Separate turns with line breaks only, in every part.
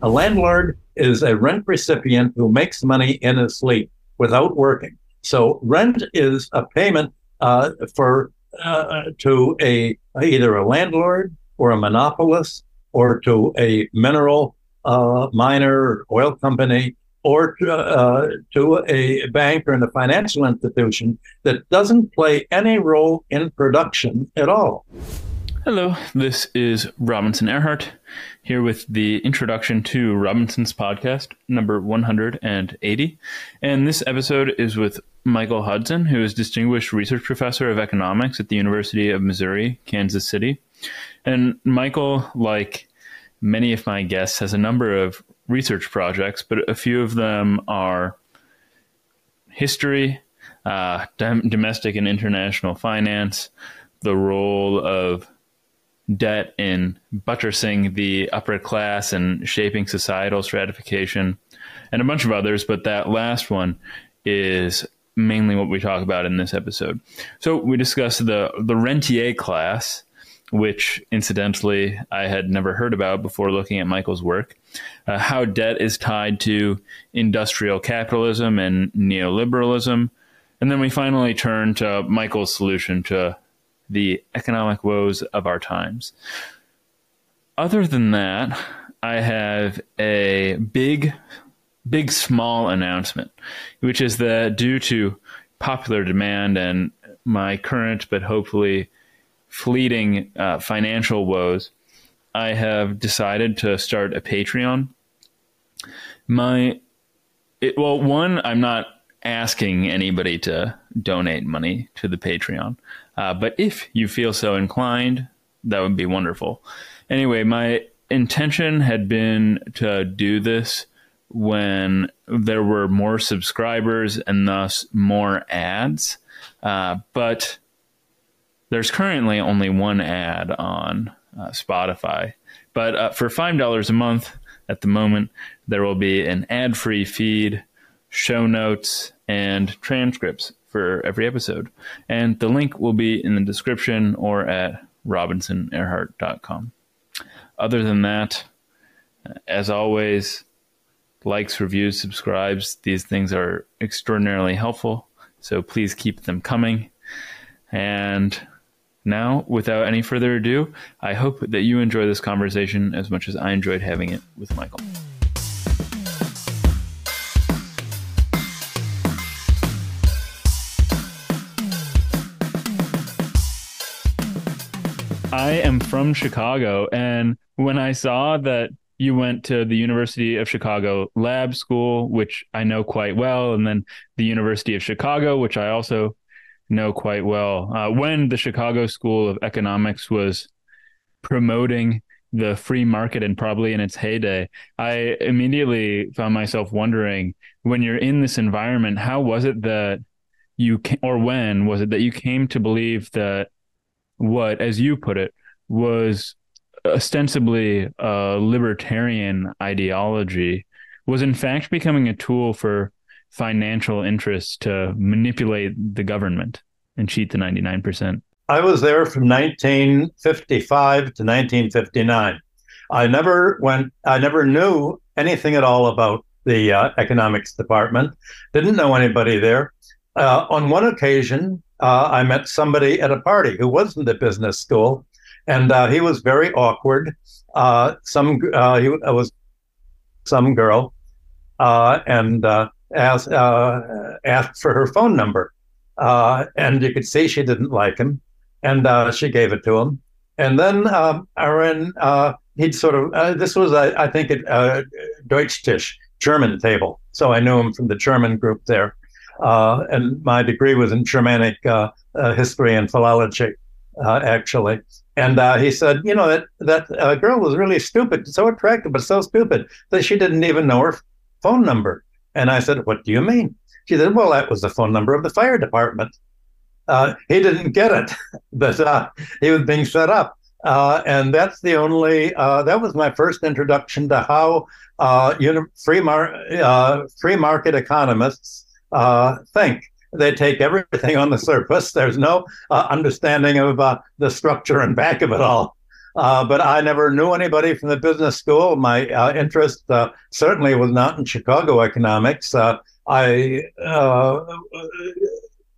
A landlord is a rent recipient who makes money in his sleep without working. So rent is a payment uh, for uh, to a either a landlord or a monopolist or to a mineral uh, miner, oil company, or to, uh, to a bank or in a financial institution that doesn't play any role in production at all.
Hello, this is Robinson Erhardt here with the introduction to Robinson's podcast, number 180. And this episode is with Michael Hudson, who is Distinguished Research Professor of Economics at the University of Missouri, Kansas City. And Michael, like many of my guests, has a number of research projects, but a few of them are history, uh, dom- domestic and international finance, the role of debt in buttressing the upper class and shaping societal stratification, and a bunch of others. But that last one is mainly what we talk about in this episode. So we discussed the the rentier class, which incidentally I had never heard about before looking at Michael's work. Uh, how debt is tied to industrial capitalism and neoliberalism. And then we finally turn to Michael's solution to the economic woes of our times. Other than that, I have a big, big, small announcement, which is that due to popular demand and my current but hopefully fleeting uh, financial woes, I have decided to start a Patreon. My, it, well, one, I'm not asking anybody to donate money to the Patreon. Uh, but if you feel so inclined, that would be wonderful. Anyway, my intention had been to do this when there were more subscribers and thus more ads. Uh, but there's currently only one ad on uh, Spotify. But uh, for $5 a month at the moment, there will be an ad free feed, show notes, and transcripts for every episode. And the link will be in the description or at robinsonerhardt.com. Other than that, as always, likes, reviews, subscribes, these things are extraordinarily helpful. So please keep them coming. And now, without any further ado, I hope that you enjoy this conversation as much as I enjoyed having it with Michael. I am from Chicago, and when I saw that you went to the University of Chicago Lab School, which I know quite well, and then the University of Chicago, which I also know quite well. Uh, when the Chicago School of Economics was promoting the free market and probably in its heyday, I immediately found myself wondering when you're in this environment, how was it that you, came, or when was it that you came to believe that what, as you put it, was ostensibly a libertarian ideology was in fact becoming a tool for financial interests to manipulate the government and cheat the 99%.
I was there from 1955 to 1959. I never went, I never knew anything at all about the uh, economics department, didn't know anybody there. Uh, on one occasion, uh, I met somebody at a party who wasn't the business school, and uh, he was very awkward. Uh, some uh, he was some girl, uh, and uh, asked asked for her phone number, and you could see she didn't like him, and she gave it to him. And then um, Aaron, he'd sort of this was I think at Deutsch Tisch German table, so I knew him from the German group there uh, and my degree was in Germanic uh, uh, history and philology, uh, actually. And uh, he said, you know, that that girl was really stupid, so attractive, but so stupid that she didn't even know her phone number. And I said, what do you mean? She said, well, that was the phone number of the fire department. he didn't get it, but he was being set up. Uh, and that's the only uh, that was my first introduction to how uh, uni- free, mar- free market economists uh, think. They take everything on the surface. There's no uh, understanding of uh, the structure and back of it all. Uh, but I never knew anybody from the business school. My uh, interest uh, certainly was not in Chicago economics. Uh, I uh,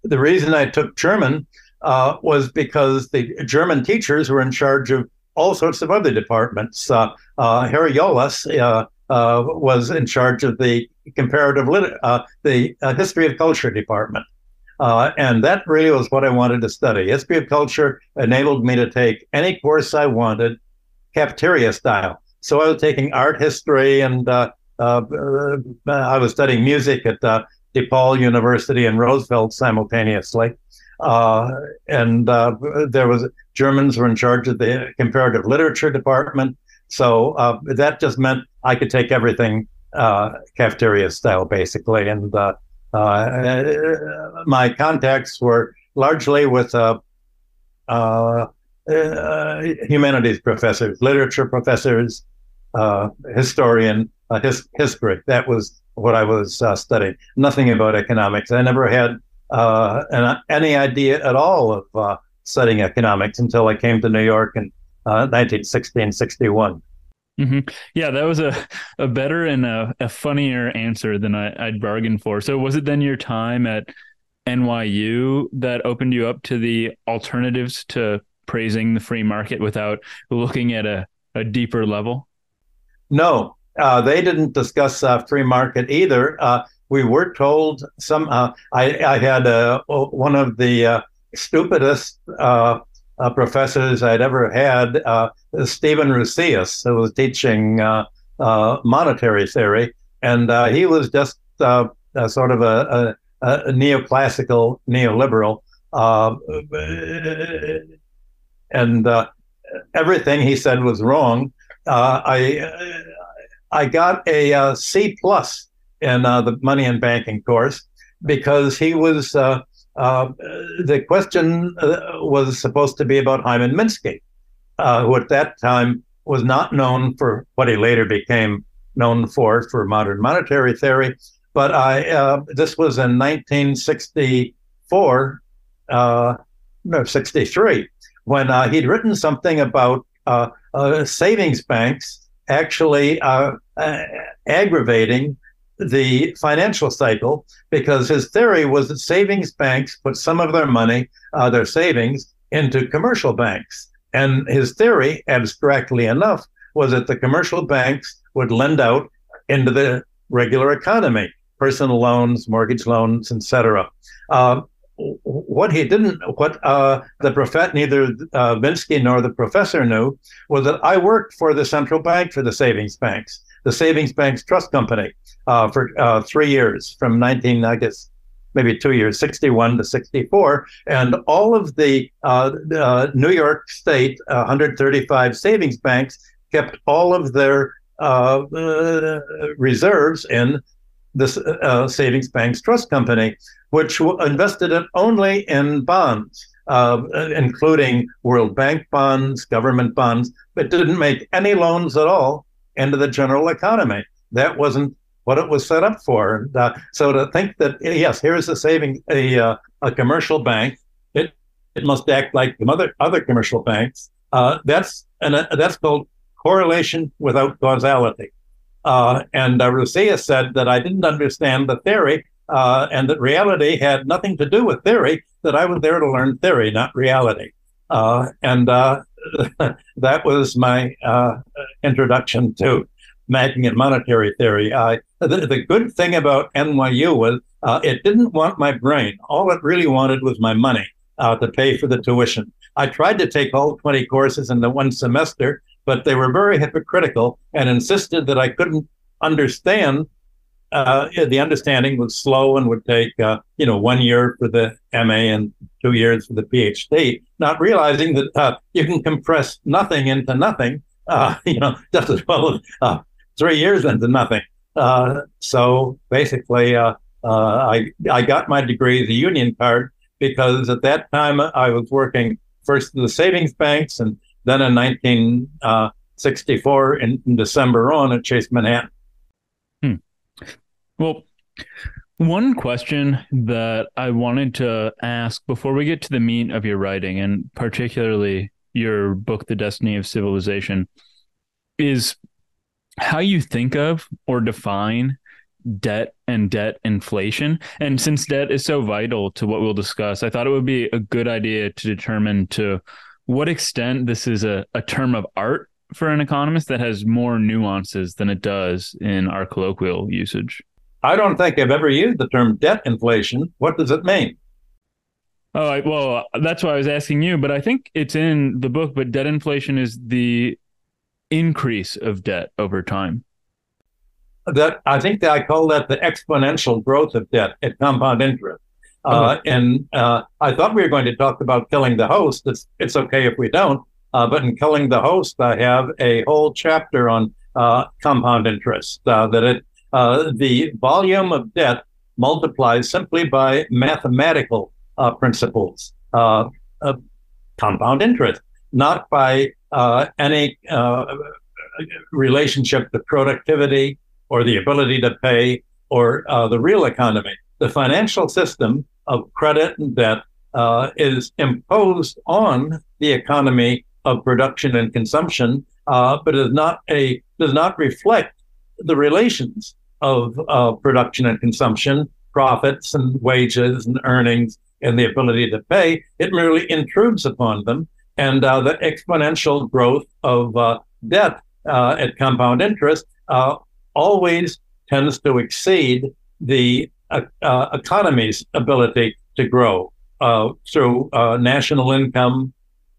the reason I took German uh, was because the German teachers were in charge of all sorts of other departments. Uh, uh, Harry Yolas was in charge of the comparative lit- the history of culture department. Uh, and that really was what I wanted to study. History of culture enabled me to take any course I wanted, cafeteria style. So I was taking art history and uh, uh, I was studying music at uh, DePaul University and Roosevelt simultaneously. Uh, and uh, there was Germans were in charge of the comparative literature department. So uh, that just meant I could take everything uh, cafeteria style, basically. And uh, uh, my contacts were largely with uh, uh, humanities professors, literature professors, historian, his, history. That was what I was studying. Nothing about economics. I never had an, any idea at all of studying economics until I came to New York in uh, 1960 61.
Mm-hmm. Yeah, that was a, a better and a, a funnier answer than I, I'd bargained for. So, was it then your time at NYU that opened you up to the alternatives to praising the free market without looking at a, a deeper level?
No, uh, they didn't discuss uh, free market either. Uh, we were told some. Uh, I, I, had uh, one of the uh, stupidest uh, professors I'd ever had. Uh, Stephen Rusius, who was teaching uh, uh monetary theory, and uh, he was just uh, sort of a, a, a neoclassical neoliberal, and everything he said was wrong. I I got a C plus in the money and banking course because he was uh, the question uh, was supposed to be about Hyman Minsky, uh, who at that time was not known for what he later became known for, for modern monetary theory. But I, uh, this was in 1964, uh, no, 63, when he'd written something about savings banks actually aggravating the financial cycle because his theory was that savings banks put some of their money, uh, their savings, into commercial banks. And his theory, abstractly enough, was that the commercial banks would lend out into the regular economy, personal loans, mortgage loans, etc. Uh, what he didn't, what uh, the prophet, neither uh, Minsky nor the professor knew, was that I worked for the central bank for the savings banks, the savings banks trust company uh, for uh, three years from 19, I guess, maybe two years, 61 to 64. And all of the uh, uh New York State 135 savings banks kept all of their uh, uh, reserves in this savings banks trust company, which invested it only in bonds. including World Bank bonds, government bonds, but didn't make any loans at all into the general economy. That wasn't what it was set up for. Uh, so to think that yes, here's a saving a uh, a commercial bank, it it must act like the other other commercial banks. Uh, that's and uh, that's called correlation without causality. Uh, and uh, said that I didn't understand the theory, uh, and that reality had nothing to do with theory. That I was there to learn theory, not reality. and that was my introduction to banking and monetary theory. I the, the good thing about NYU was uh, it didn't want my brain. All it really wanted was my money uh, to pay for the tuition. I tried to take all 20 courses in the one semester, but they were very hypocritical and insisted that I couldn't understand. Uh, the understanding was slow and would take, uh, you know, one year for the MA and two years for the PhD, not realizing that uh, you can compress nothing into nothing, uh, you know, just as well as three years into nothing. Uh, so basically, uh, uh, I I got my degree, the union card, because at that time I was working first in the savings banks and then in 1964 in, in December on at Chase Manhattan.
Well, one question that I wanted to ask before we get to the meat of your writing, and particularly your book, The Destiny of Civilization, is how you think of or define debt and debt inflation. And since debt is so vital to what we'll discuss, I thought it would be a good idea to determine to what extent this is a, a term of art for an economist that has more nuances than it does in our colloquial usage.
I don't think I've ever used the term debt inflation. What does it mean?
Oh, well, that's why I was asking you, but I think it's in the book. But debt inflation is the increase of debt over time.
That I think that I call that the exponential growth of debt at compound interest. Uh, and uh, I thought we were going to talk about killing the host. It's, it's okay if we don't. Uh, but in killing the host, I have a whole chapter on uh, compound interest. Uh, that it uh, the volume of debt multiplies simply by mathematical principles, uh, compound interest, not by any relationship to productivity or the ability to pay or the real economy. The financial system of credit and debt uh, is imposed on the economy of production and consumption, uh, but is not a does not reflect the relations of uh, production and consumption, profits and wages and earnings, and the ability to pay. It merely intrudes upon them, and uh, the exponential growth of uh, debt uh, at compound interest always tends to exceed the economy's ability to grow uh, through uh, national income,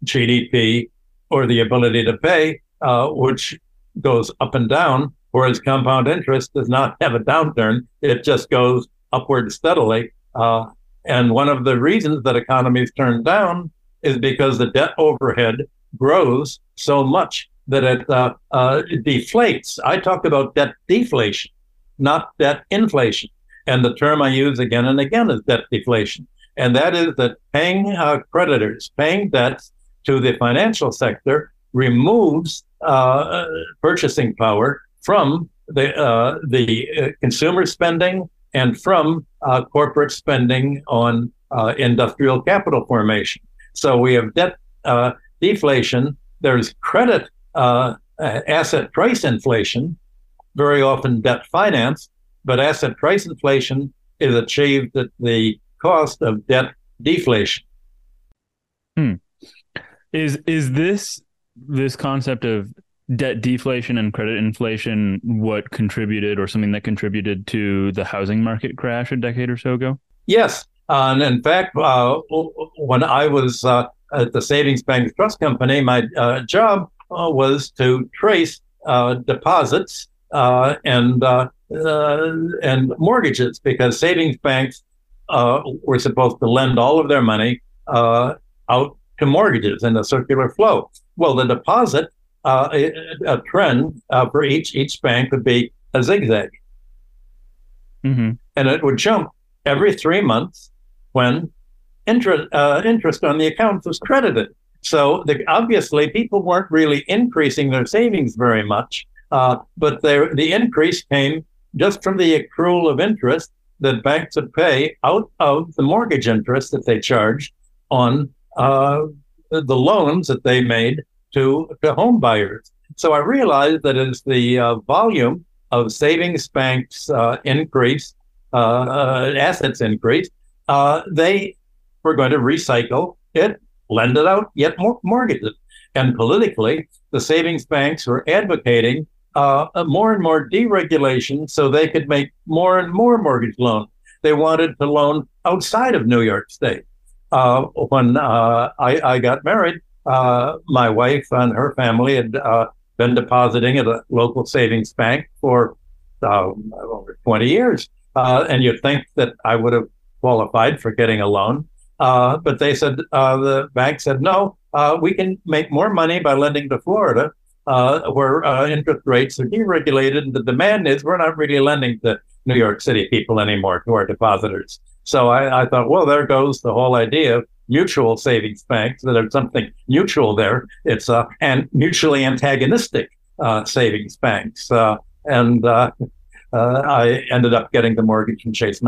GDP, or the ability to pay, uh, which goes up and down, whereas compound interest does not have a downturn. It just goes upward steadily. Uh, and one of the reasons that economies turn down is because the debt overhead grows so much that it, uh, uh, it deflates. I talk about debt deflation, not debt inflation. And the term I use again and again is debt deflation. And that is that paying uh, creditors, paying debts to the financial sector removes uh, purchasing power from the, uh, the uh, consumer spending and from uh, corporate spending on uh, industrial capital formation. So we have debt deflation, there's credit asset price inflation, very often debt finance, but asset price inflation is achieved at the cost of debt deflation.
Hmm. Is is this this concept of debt deflation and credit inflation what contributed or something that contributed to the housing market crash a decade or so ago?
Yes. And in fact, uh, when I was uh, at the Savings Bank Trust Company, my uh, job uh, was to trace uh, deposits and and mortgages because savings banks were supposed to lend all of their money out to mortgages in a circular flow. Well, the deposit, uh, a, a, trend uh, for each each bank would be a zigzag, mm-hmm. and it would jump every three months when interest uh, interest on the accounts was credited. So the, obviously, people weren't really increasing their savings very much, but the increase came just from the accrual of interest that banks would pay out of the mortgage interest that they charged on uh, the loans that they made to, to home buyers. So I realized that as the uh, volume of savings banks uh, increase, uh, uh, assets increase, uh, they were going to recycle it, lend it out, yet more mortgages. And politically, the savings banks were advocating uh, more and more deregulation so they could make more and more mortgage loans. They wanted to loan outside of New York State. When I, I, got married, uh, my wife and her family had uh, been depositing at a local savings bank for uh, over 20 years. and you'd think that I would have qualified for getting a loan. but they said, the bank said, no, we can make more money by lending to Florida uh, where uh, interest rates are deregulated. And the demand is we're not really lending to New York City people anymore, to our depositors. So I, I thought, well, there goes the whole idea of mutual savings banks. That there's something mutual there. It's uh, and mutually antagonistic uh, savings banks. Uh, and uh, uh, I ended up getting the mortgage in Chase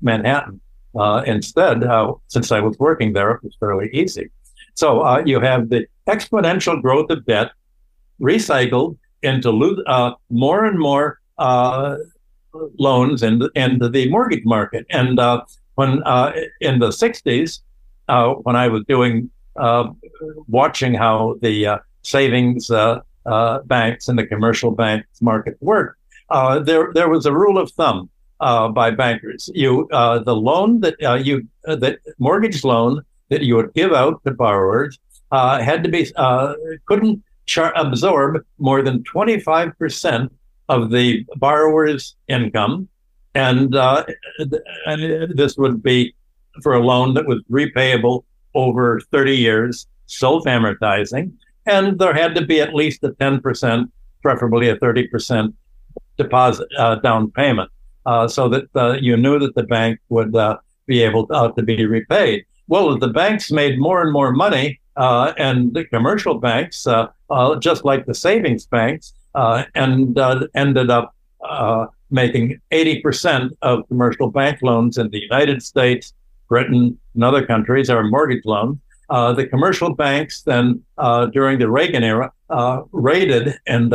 Manhattan uh, instead. since I was working there, it was fairly easy. So uh, you have the exponential growth of debt recycled into uh, more and more uh, loans and into the mortgage market. And uh, when uh, in the 60s, uh, when I was doing watching how the savings banks and the commercial banks market work, there there was a rule of thumb uh, by bankers. You uh, the loan that uh, you the mortgage loan that you would give out to borrowers had to be couldn't char- absorb more than 25% of the borrower's income. And, uh, and this would be for a loan that was repayable over 30 years, self amortizing. And there had to be at least a 10%, preferably a 30% deposit uh, down payment, uh, so that uh, you knew that the bank would uh, be able to, uh, to be repaid. Well, the banks made more and more money, and the commercial banks just like the savings banks, uh, and uh, ended up uh, making 80% of commercial bank loans in the United States, Britain, and other countries are mortgage loans. Uh, the commercial banks then, during the Reagan era, raided and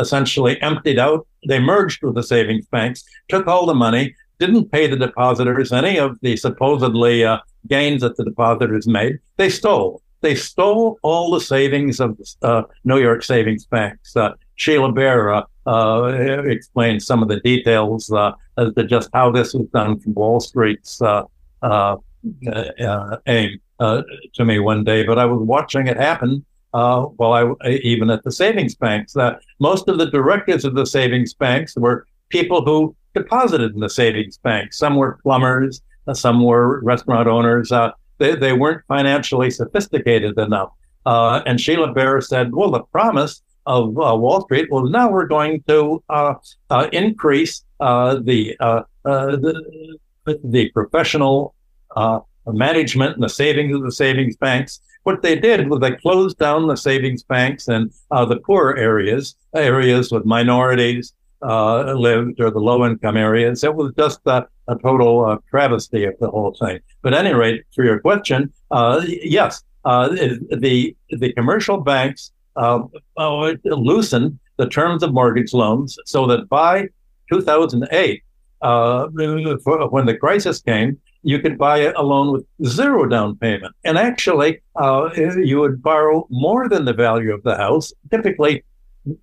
essentially emptied out. They merged with the savings banks, took all the money, didn't pay the depositors any of the supposedly gains that the depositors made. They stole they stole all the savings of uh, New York savings banks. Uh, Sheila Bair uh, uh explained some of the details uh, as to just how this was done from Wall Street's uh, aim to me one day. But I was watching it happen while I even at the savings banks. most of the directors of the savings banks were people who deposited in the savings banks. Some were plumbers, some were restaurant owners they, they weren't financially sophisticated enough. Uh, and Sheila Bair said, well, the promise of uh, Wall Street well, now we're going to uh, uh increase uh, the, uh, the, the professional management and the savings of the savings banks. What they did was they closed down the savings banks and the poor areas, areas with minorities, uh, lived or the low income areas. It was just a, a total uh, travesty of the whole thing. But at any rate, for your question, uh, yes, uh, the the commercial banks uh, uh, loosened the terms of mortgage loans so that by 2008, when the crisis came, you could buy a loan with zero down payment. And actually, you would borrow more than the value of the house, typically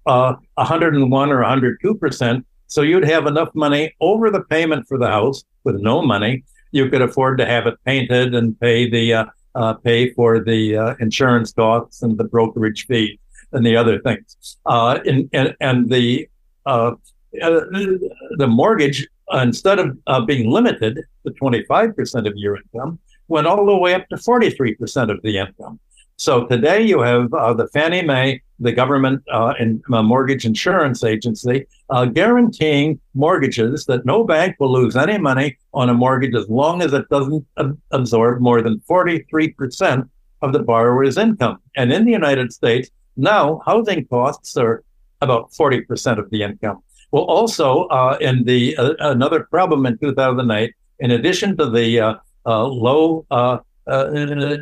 uh, 101 or 102 percent. So you'd have enough money over the payment for the house with no money. You could afford to have it painted and pay the uh, uh, pay for the uh, insurance costs and the brokerage fee and the other things. Uh, and, and, and the uh, the mortgage instead of being limited to 25 percent of your income went all the way up to 43 percent of the income. So today you have the Fannie Mae, the government uh, and uh, mortgage insurance agency, uh, guaranteeing mortgages that no bank will lose any money on a mortgage as long as it doesn't ab- absorb more than 43% of the borrower's income. And in the United States, now housing costs are about 40% of the income. Well, also uh, in the uh, another problem in 2008, in addition to the low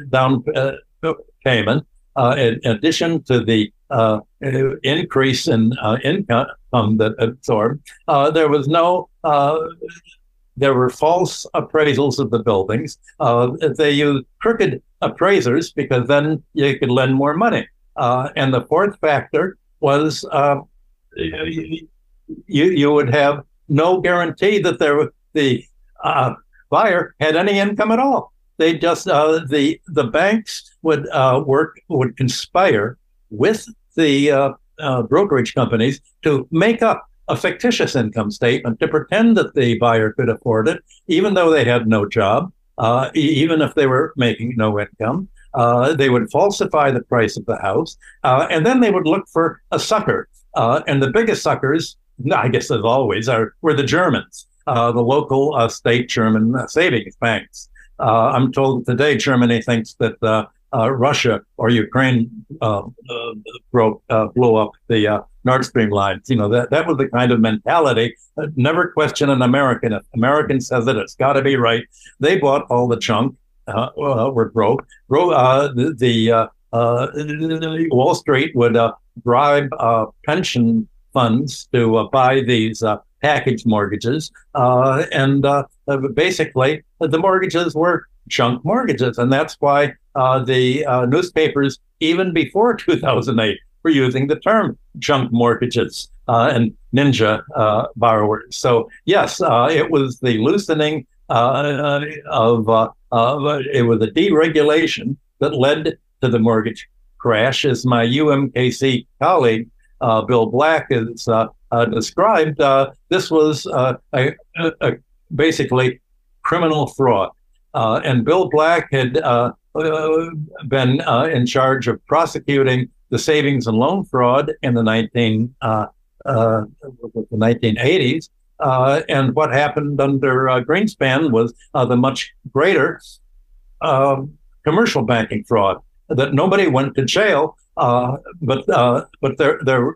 down payment, uh, in addition to the uh, increase in uh, income that absorbed, uh, there was no. Uh, there were false appraisals of the buildings. Uh, they used crooked appraisers because then you could lend more money. and the fourth factor was you, you would have no guarantee that there the buyer had any income at all they just uh, the the banks would uh, work would conspire with the uh, uh, brokerage companies to make up a fictitious income statement to pretend that the buyer could afford it, even though they had no job, uh, even if they were making no income. Uh, they would falsify the price of the house, and then they would look for a sucker. and the biggest suckers, I guess as always, are were the Germans, the local state German savings banks. Uh, I'm told today Germany thinks that uh, uh, Russia or Ukraine uh, uh, broke, uh, blew up the Nord Stream lines. You know that that was the kind of mentality. never question an American. If American says it, it's got to be right. They bought all the chunk. were broke. the, the Wall Street would bribe pension funds to buy these package mortgages, and basically the mortgages were junk mortgages, and that's why the newspapers, even before 2008, were using the term junk mortgages uh, and ninja uh, borrowers. So yes, uh, it was the loosening uh, of, it was a deregulation that led to the mortgage crash, as my UMKC colleague Bill Black has described. this was a, a, basically criminal fraud. Uh, and Bill Black had uh, been uh, in charge of prosecuting the savings and loan fraud in the 19 uh, the 1980s. Uh, and what happened under uh, Greenspan was the much greater um, commercial banking fraud that nobody went to jail, but but there there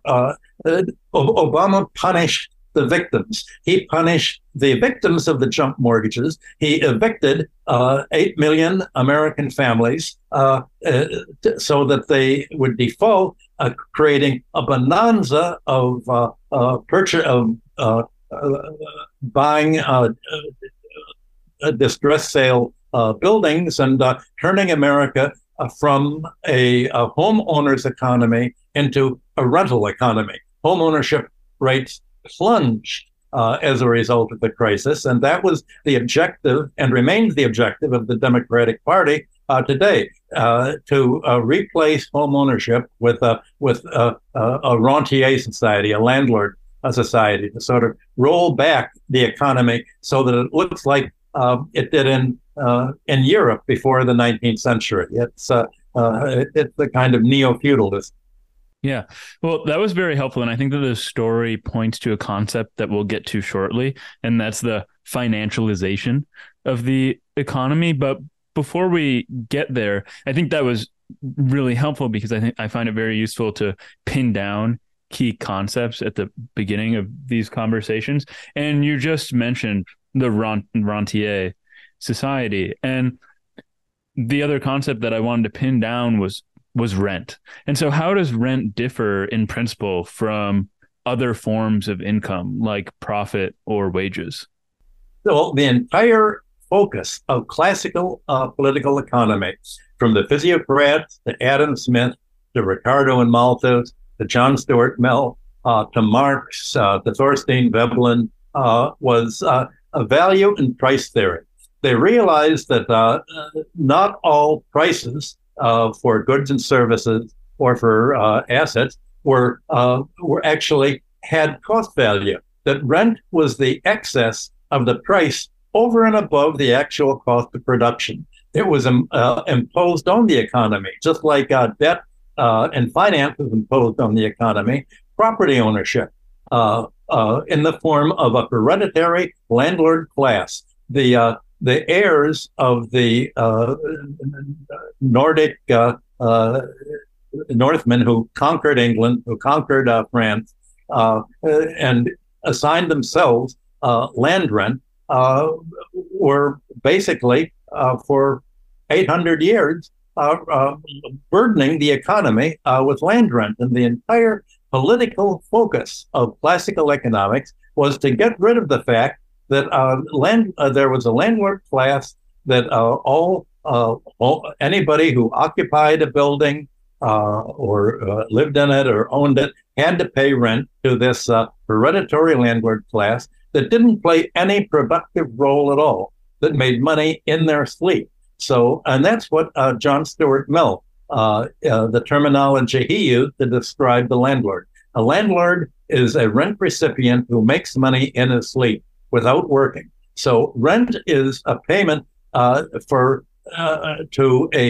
Obama punished the victims. He punished the victims of the junk mortgages. He evicted uh, 8 million American families uh, uh, so that they would default, uh, creating a bonanza of uh, uh, purchase of buying distress sale buildings and turning America from a, a homeowner's economy into a rental economy. Home ownership rates plunged uh, as a result of the crisis. And that was the objective and remains the objective of the Democratic Party uh, today uh, to uh, replace home ownership with, a with a, a rentier society, a landlord society, to sort of roll back the economy so that it looks like uh, it did in, uh, in Europe before the 19th century. It's, it's the kind of neo feudalism.
Yeah. Well, that was very helpful. And I think that the story points to a concept that we'll get to shortly, and that's the financialization of the economy. But before we get there, I think that was really helpful because I think I find it very useful to pin down key concepts at the beginning of these conversations. And you just mentioned the rentier society. And the other concept that I wanted to pin down was was rent. And so, how does rent differ in principle from other forms of income like profit or wages?
So, the entire focus of classical uh, political economy, from the physiocrats to Adam Smith to Ricardo and Malthus to John Stuart Mill uh, to Marx uh, to Thorstein Veblen, uh, was uh, a value and price theory. They realized that uh, not all prices uh, for goods and services or for uh, assets were uh, were actually had cost value. That rent was the excess of the price over and above the actual cost of production. It was um, uh, imposed on the economy, just like uh, debt and finance was imposed on the economy. Property ownership in the form of a hereditary landlord class. The the heirs of the uh, Nordic uh, uh, Northmen who conquered England, who conquered uh, France, uh, and assigned themselves uh, land rent, were basically for 800 years burdening the economy with land rent. And the entire political focus of classical economics was to get rid of the fact that uh, land uh, there was a landlord class that uh, all, uh, all, anybody who occupied a building uh, or lived in it or owned it had to pay rent to this hereditary landlord class that didn't play any productive role at all that made money in their sleep. So and that's what john stuart mill the terminology he used to describe the landlord. A landlord is a rent recipient who makes money in his sleep without working. So rent is a payment uh, for uh, to a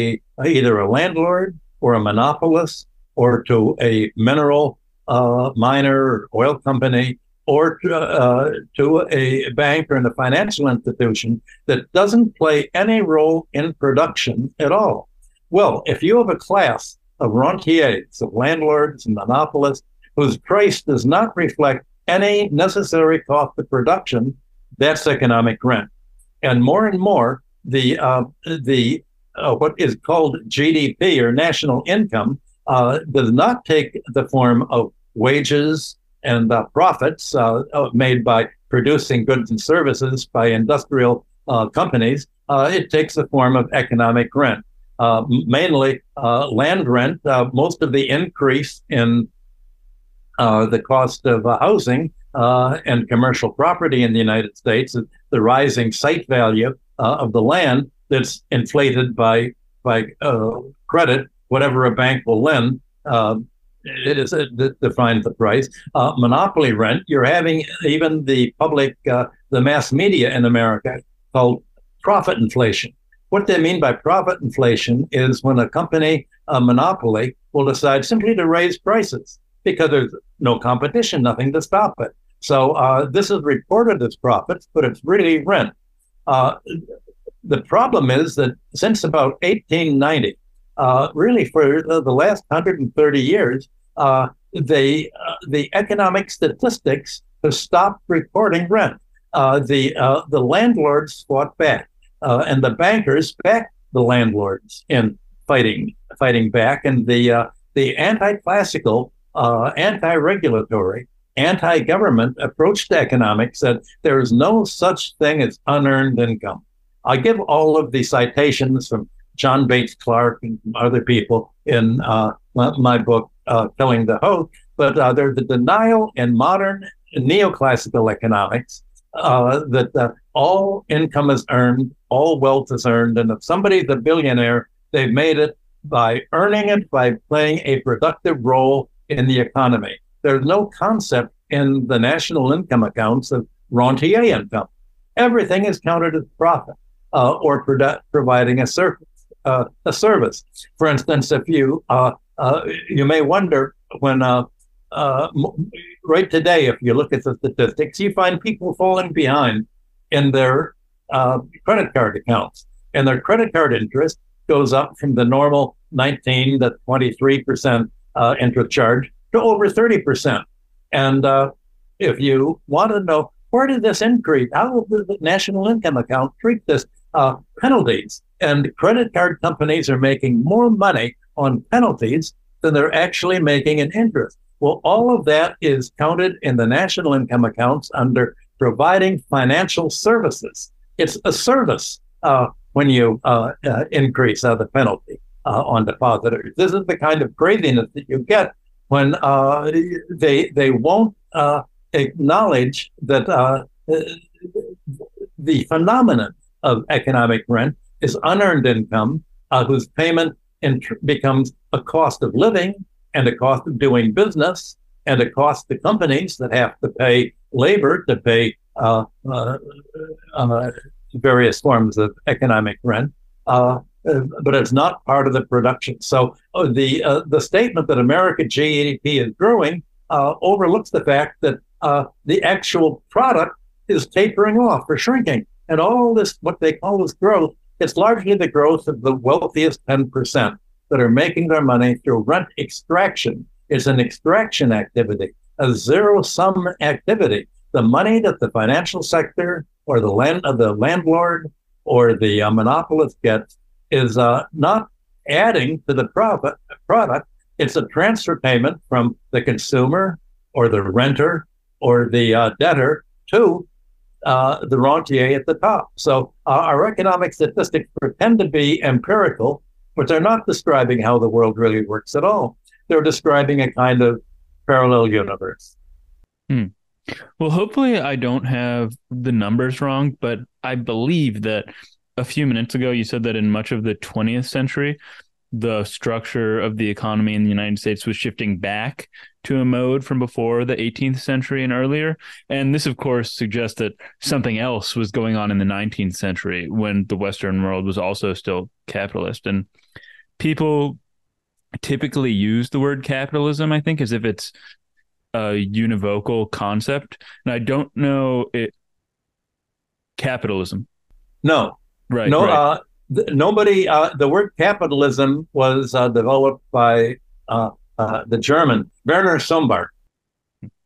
either a landlord or a monopolist or to a mineral uh, miner oil company or to, uh, to a bank or in a financial institution that doesn't play any role in production at all. Well, if you have a class of rentiers, of landlords and monopolists whose price does not reflect any necessary cost of production, that's economic rent. And more and more, the uh, the uh, what is called GDP or national income uh, does not take the form of wages and uh, profits uh, made by producing goods and services by industrial companies. it takes the form of economic rent, mainly land rent. most of the increase in the cost of housing uh, and commercial property in the United States, the rising site value uh, of the land that's inflated by by uh, credit, whatever a bank will lend. Um, it is it defines the price. Uh, monopoly rent. You're having even the public, uh, the mass media in America called profit inflation. What they mean by profit inflation is when a company, a monopoly, will decide simply to raise prices because there's no competition, nothing to stop it. So uh, this is reported as profits, but it's really rent. Uh, the problem is that since about 1890, uh, really for the last 130 years, uh, the uh, the economic statistics have stopped reporting rent. Uh, the the landlords fought back, and the bankers backed the landlords in fighting fighting back, and the the anti-classical, anti-regulatory anti government approach to economics that there is no such thing as unearned income. I give all of the citations from John Bates Clark and other people in uh, my book, uh, Killing the Host, but uh, there's the denial in modern neoclassical economics uh, that uh, all income is earned, all wealth is earned, and if somebody's a billionaire, they've made it by earning it by playing a productive role in the economy. There's no concept in the national income accounts of rentier income. Everything is counted as profit uh, or produ- providing a service. Uh, a service. For instance, if you uh, uh you may wonder when uh, uh, right today, if you look at the statistics, you find people falling behind in their credit card accounts, and their credit card interest goes up from the normal 19 to 23 percent interest charge to over 30%. And uh, if you want to know where did this increase, how will the national income account treat this? Uh, penalties. And credit card companies are making more money on penalties than they're actually making in interest. Well, all of that is counted in the national income accounts under providing financial services. It's a service uh, when you uh, uh increase uh, the penalty uh, on depositors. This is the kind of craziness that you get when uh, they they won't uh, acknowledge that uh, the phenomenon of economic rent is unearned income uh, whose payment becomes a cost of living and a cost of doing business and a cost to companies that have to pay labor to pay uh, various forms of economic rent. Uh, but it's not part of the production. So uh, the uh, the statement that America GDP is growing uh, overlooks the fact that the actual product is tapering off or shrinking, and all this what they call this growth, it's largely the growth of the wealthiest ten percent that are making their money through rent extraction. It's an extraction activity, a zero sum activity. The money that the financial sector or the land of the landlord or the monopolist gets is uh, not adding to the profit product. It's a transfer payment from the consumer or the renter or the uh, debtor to uh, the rentier at the top. So uh, our economic statistics pretend to be empirical, but they're not describing how the world really works at all. They're describing a kind of parallel universe.
Hmm. Well, hopefully, I don't have the numbers wrong, but I believe that a few minutes ago, you said that in much of the 20th century, the structure of the economy in the United States was shifting back to a mode from before the 18th century and earlier. And this, of course, suggests that something else was going on in the 19th century when the Western world was also still capitalist. And people typically use the word capitalism, I think, as if it's a univocal concept. And I don't know it. Capitalism.
No,
Right.
No,
right.
Uh, th- nobody. Uh, the word capitalism was uh, developed by uh, uh, the German Werner Sombart.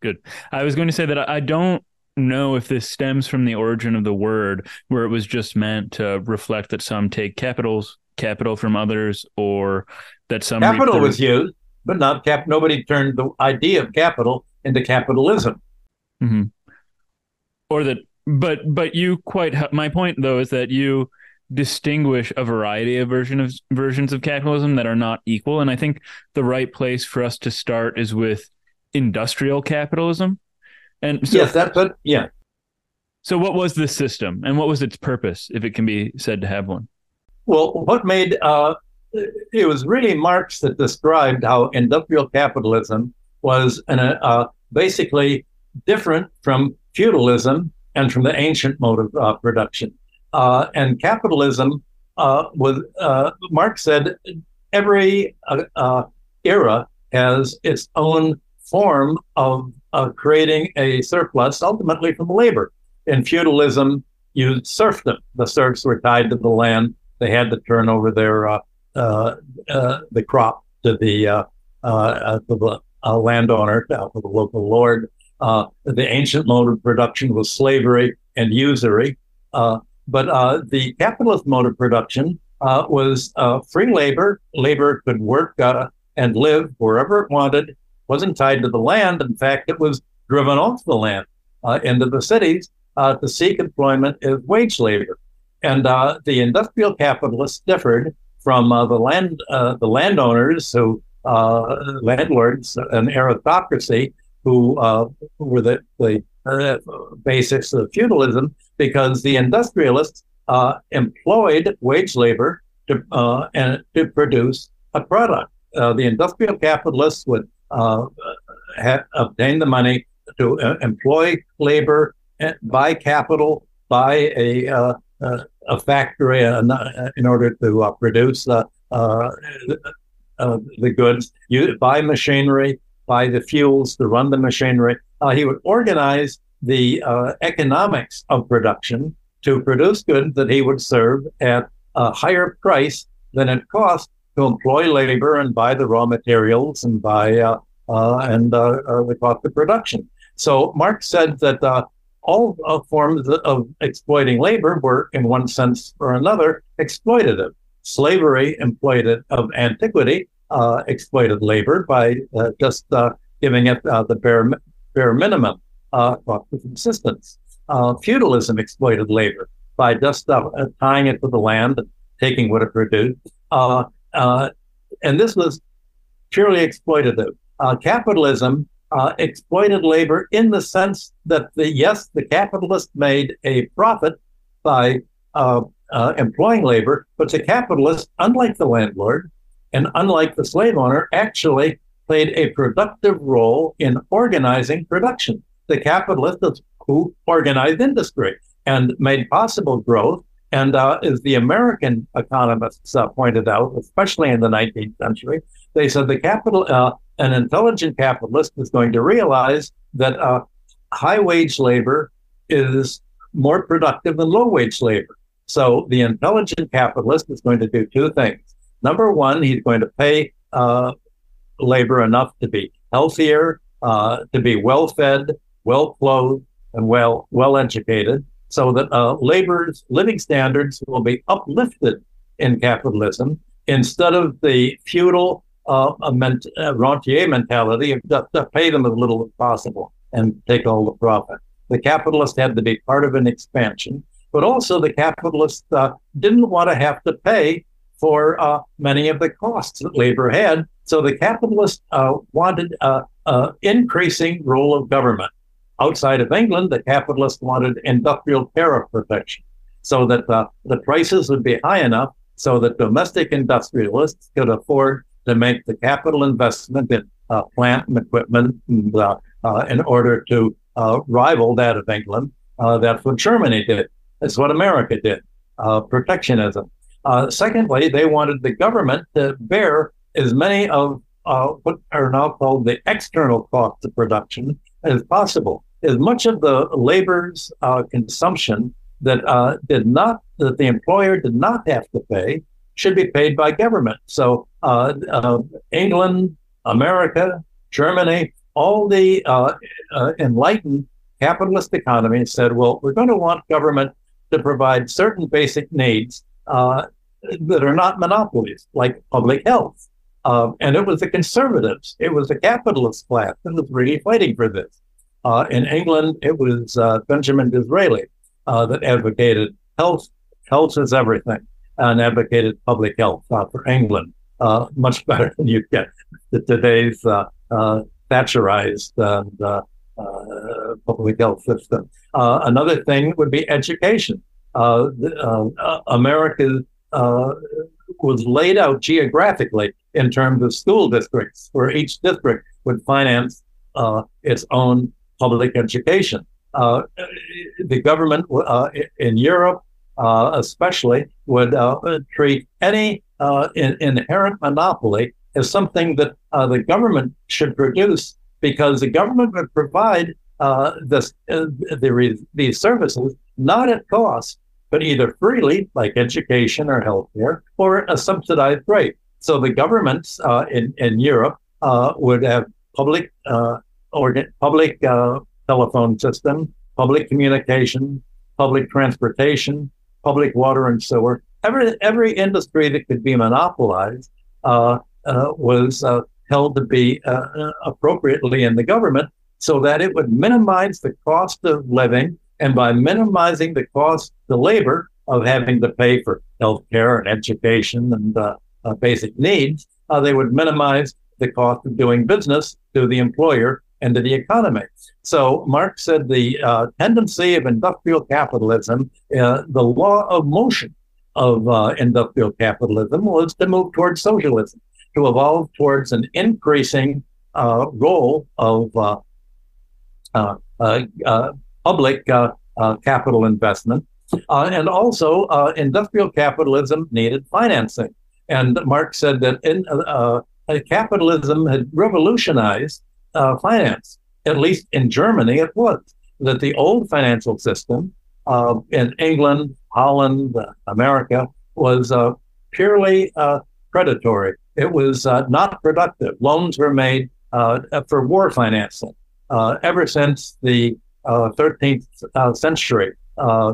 Good. I was going to say that I don't know if this stems from the origin of the word, where it was just meant to reflect that some take capitals capital from others, or that some
capital was used, but not cap. Nobody turned the idea of capital into capitalism.
Mm-hmm. Or that, but but you quite. My point though is that you distinguish a variety of version of versions of capitalism that are not equal, and I think the right place for us to start is with industrial capitalism. And so,
yes, that's what. Yeah.
So, what was this system, and what was its purpose, if it can be said to have one?
Well, what made uh, it was really Marx that described how industrial capitalism was an, uh, basically different from feudalism and from the ancient mode of uh, production. Uh, and capitalism uh, was, uh, Marx said, every era has its own form of creating a surplus, ultimately from labor. In feudalism, you serfdom. The serfs were tied to the land they had to turn over their uh, uh, uh, the crop to the uh, uh, to the landowner, to the local lord. The ancient mode of production was slavery and usury, but the capitalist mode of production was free labor. Labor could work and live wherever it wanted. wasn't tied to the land. In fact, it was driven off the land into the cities to seek employment as wage labor. And uh, the industrial capitalists differed from uh, the land uh, the landowners so uh, landlords and aristocracy who uh, were the, the uh, basics of feudalism because the industrialists employed wage labor to and to produce a product. the industrial capitalists would have, obtain the money to employ labor, buy capital, buy a uh, a factory uh, in order to uh, produce the goods. You buy machinery, buy the fuels to run the machinery. he would organize the economics of production to produce goods that he would serve at a higher price than it cost to employ labor and buy the raw materials and buy uh, uh, and uh, the cost of production. So Marx said that all uh, forms of exploiting labor were, in one sense or another, exploitative. Slavery employed it of antiquity uh, exploited labor by uh, just uh, giving it uh, the bare, bare minimum uh, of subsistence. feudalism exploited labor by just tying it to the land and taking what it produced. and this was purely exploitative. capitalism exploited labor in the sense that the yes, the capitalist made a profit by uh, employing labor, but the capitalist, unlike the landlord and unlike the slave owner, actually played a productive role in organizing production. The capitalist is who organized industry and made possible growth. And uh, as the American economists uh, pointed out, especially in the 19th century, they said the capital uh, an intelligent capitalist is going to realize that uh, high wage labor is more productive than low wage labor. So the intelligent capitalist is going to do two things. Number one, he's going to pay uh, labor enough to be healthier, uh, to be well fed, well clothed, and well well educated, so that uh, labor's living standards will be uplifted in capitalism instead of the feudal uh, ment- a rentier mentality of just, just pay them as little as possible and take all the profit. The capitalist had to be part of an expansion, but also the capitalist uh, didn't want to have to pay for uh, many of the costs that labor had. So the capitalist uh, wanted an increasing role of government. Outside of England, the capitalist wanted industrial tariff protection so that uh, the prices would be high enough so that domestic industrialists could afford to make the capital investment in uh, plant and equipment and, uh, uh in order to uh, rival that of England. Uh, that's what Germany did. That's what America did. protectionism. Secondly, they wanted the government to bear as many of what are now called the external costs of production as possible. As much of the labor's consumption that did not that the employer did not have to pay should be paid by government. So uh, uh, England, America, Germany, all the uh, uh enlightened capitalist economies said, well, we're going to want government to provide certain basic needs uh, that are not monopolies, like public health. Uh, and it was the conservatives, it was the capitalist class that was really fighting for this. Uh, in England, it was uh, Benjamin Disraeli uh, that advocated health. Health is everything, and advocated public health uh, for England. much better than you get today's Thatcherized public health system. another thing would be education. America was laid out geographically in terms of school districts, where each district would finance uh, its own public education. Uh, the government uh, in Europe, uh, especially, would uh, treat any uh, in, inherent monopoly as something that the government should produce because the government would provide this, the, these services not at cost, but either freely, like education or healthcare, or a subsidized rate. So the governments uh, in in Europe uh, would have public uh, organ, public uh, telephone system, public communication, public transportation, public water and sewer. Every every industry that could be monopolized uh, uh, was held to be appropriately in the government, so that it would minimize the cost of living, and by minimizing the cost, the labor of having to pay for health care and education and uh, basic needs, uh, they would minimize the cost of doing business to the employer and to the economy. So Marx said the uh, tendency of industrial capitalism, uh, the law of motion of uh, industrial capitalism was to move towards socialism, to evolve towards an increasing uh, role of public capital investment. and also, industrial capitalism needed financing. And Marx said that in, uh, uh, capitalism had revolutionized uh, finance. At least in Germany, it was that the old financial system uh, in England, Holland, America was uh, purely uh, predatory. It was not productive. Loans were made for war financing. ever since the 13th century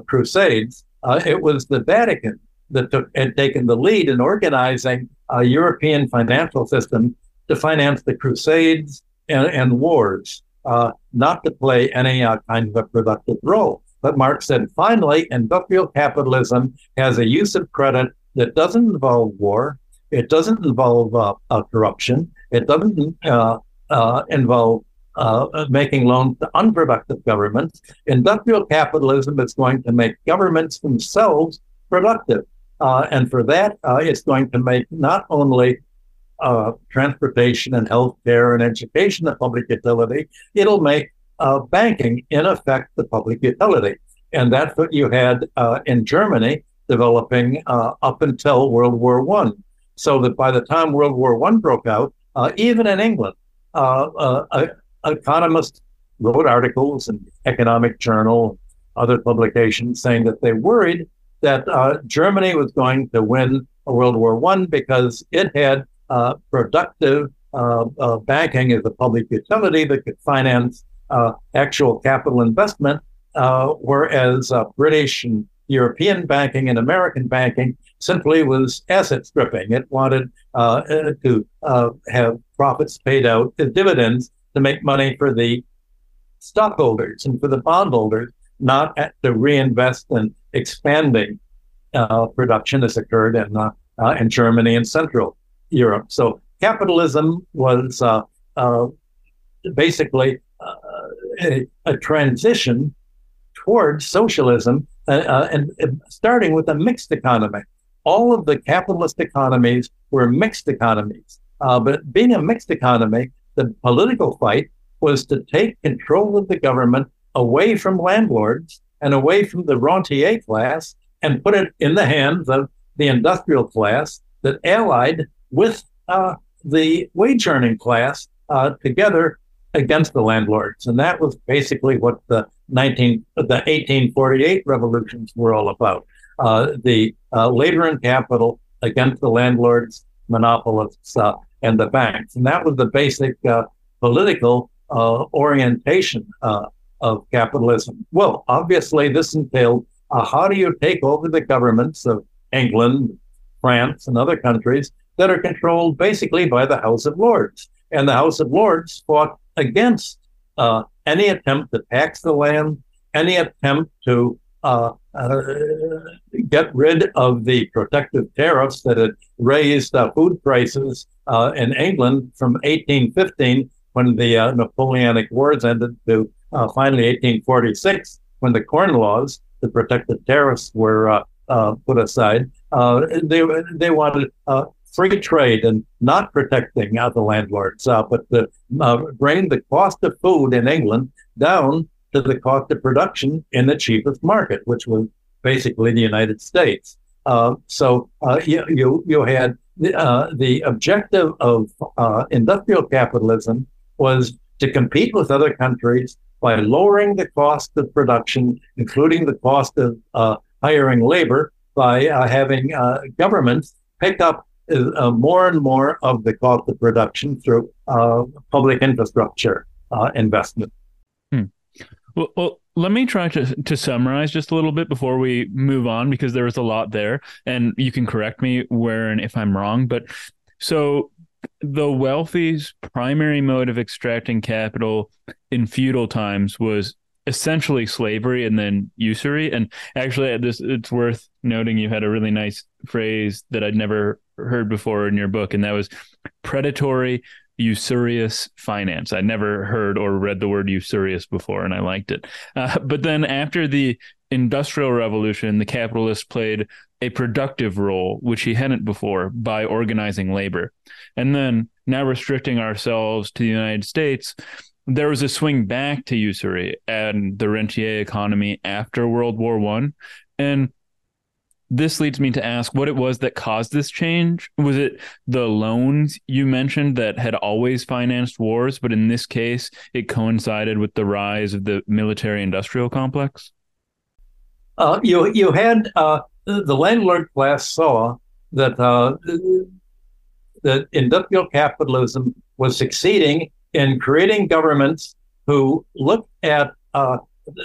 Crusades, it was the Vatican that took, had taken the lead in organizing a European financial system to finance the Crusades and, and wars, uh, not to play any uh, kind of a productive role. But Marx said, finally, industrial capitalism has a use of credit that doesn't involve war, it doesn't involve uh, uh corruption, it doesn't uh, uh, making loans to unproductive governments. Industrial capitalism is going to make governments themselves productive. Uh, and for that, uh, it's going to make not only uh, transportation and healthcare and education a public utility, it'll make uh, banking, in effect, the public utility. And that's what you had uh, in Germany developing uh, up until World War One. So that by the time World War One broke out, even in England, economists wrote articles in Economic Journal, other publications saying that they worried that uh, Germany was going to win World War One because it had uh, productive uh, uh, banking as a public utility that could finance uh, actual capital investment, whereas British and European banking and American banking simply was asset stripping. It wanted to have profits paid out as dividends to make money for the stockholders and for the bondholders, not to reinvest in expanding uh, production has occurred in uh, uh, in Germany and Central Europe. So capitalism was uh, uh, basically uh, a, a, transition towards socialism, and, and starting with a mixed economy. All of the capitalist economies were mixed economies, but being a mixed economy, the political fight was to take control of the government away from landlords and away from the rentier class and put it in the hands of the industrial class that allied with uh, the wage earning class uh, together against the landlords. And that was basically what the 19, the 1848 revolutions were all about. Uh, the uh, labor and capital against the landlords, monopolists, uh, and the banks. And that was the basic uh, political orientation of capitalism? Well, obviously, this entailed uh, how do you take over the governments of England, France, and other countries that are controlled basically by the House of Lords? And the House of Lords fought against uh, any attempt to tax the land, any attempt to uh, get rid of the protective tariffs that had raised uh, food prices uh, in England from 1815, when the uh, Napoleonic Wars ended, to uh, finally 1846, when the Corn Laws, the protective tariffs, were put aside. they they wanted free trade and not protecting the landlords, but to bring the cost of food in England down to the cost of production in the cheapest market, which was basically the United States. Uh, so uh, you, you, you had uh, the objective of uh, industrial capitalism was to compete with other countries by lowering the cost of production, including the cost of uh, hiring labor, by uh, having governments pick up more and more of the cost of production through public infrastructure investment.
Well, well, let me try to to summarize just a little bit before we move on because there was a lot there, and you can correct me where and if I'm wrong. But so the wealthy's primary mode of extracting capital in feudal times was essentially slavery and then usury. And actually, uh, this it's worth noting you had a really nice phrase that I'd never heard before in your book, and that was predatory usurious finance. I'd never heard or read the word usurious before, and I liked it. Uh, but then after the Industrial Revolution, the capitalist played a productive role, which he hadn't before, by organizing labor. And then now restricting ourselves to the United States, there was a swing back to usury and the rentier economy after World War One. And this leads me to ask what it was that caused this change. Was it the loans you mentioned that had always financed wars, but in this case, it coincided with the rise of the military industrial complex?
Uh, you you had uh, the landlord class saw that uh, that industrial capitalism was succeeding in creating governments who looked at uh,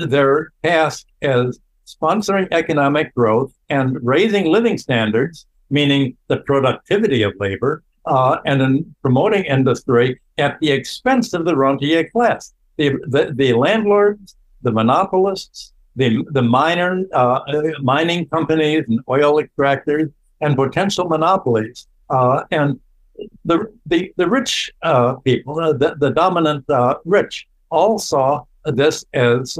their task as sponsoring economic growth and raising living standards, meaning the productivity of labor, uh, and then promoting industry at the expense of the rentier class. The, the, the landlords, the monopolists, the, the miner, uh, mining companies and oil extractors, and potential monopolies. Uh, and the, the, the rich uh, people, uh, the, the dominant uh, rich, all saw this as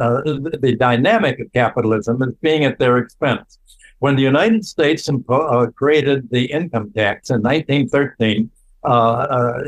uh, the dynamic of capitalism as being at their expense. When the United States uh, created the income tax in 1913, uh, uh,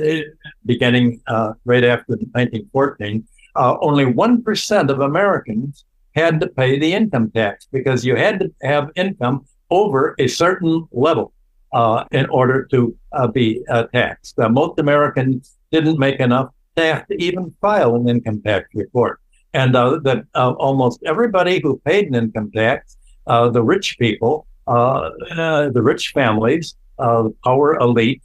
beginning uh, right after 1914, only 1% of Americans had to pay the income tax because you had to have income over a certain level uh, in order to uh, be uh, taxed. most Americans didn't make enough to even file an income tax report and uh, that uh, almost everybody who paid an income tax, uh, the rich people, uh, uh, the rich families, uh, the power elite,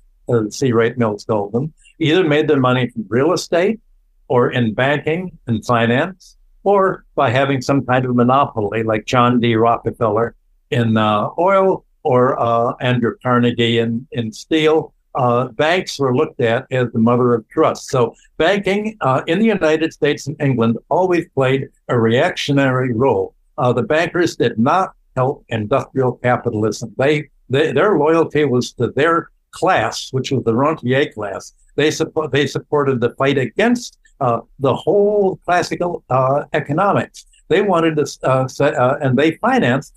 C. Wright Mills told them, either made their money from real estate or in banking and finance, or by having some kind of monopoly like John D. Rockefeller in oil or Andrew Carnegie in, in steel uh, banks were looked at as the mother of trust. So banking uh, in the United States and England always played a reactionary role. Uh, the bankers did not help industrial capitalism. They, they, their loyalty was to their class, which was the rentier class. They support they supported the fight against uh, the whole classical uh, economics. They wanted to, uh, uh, and they financed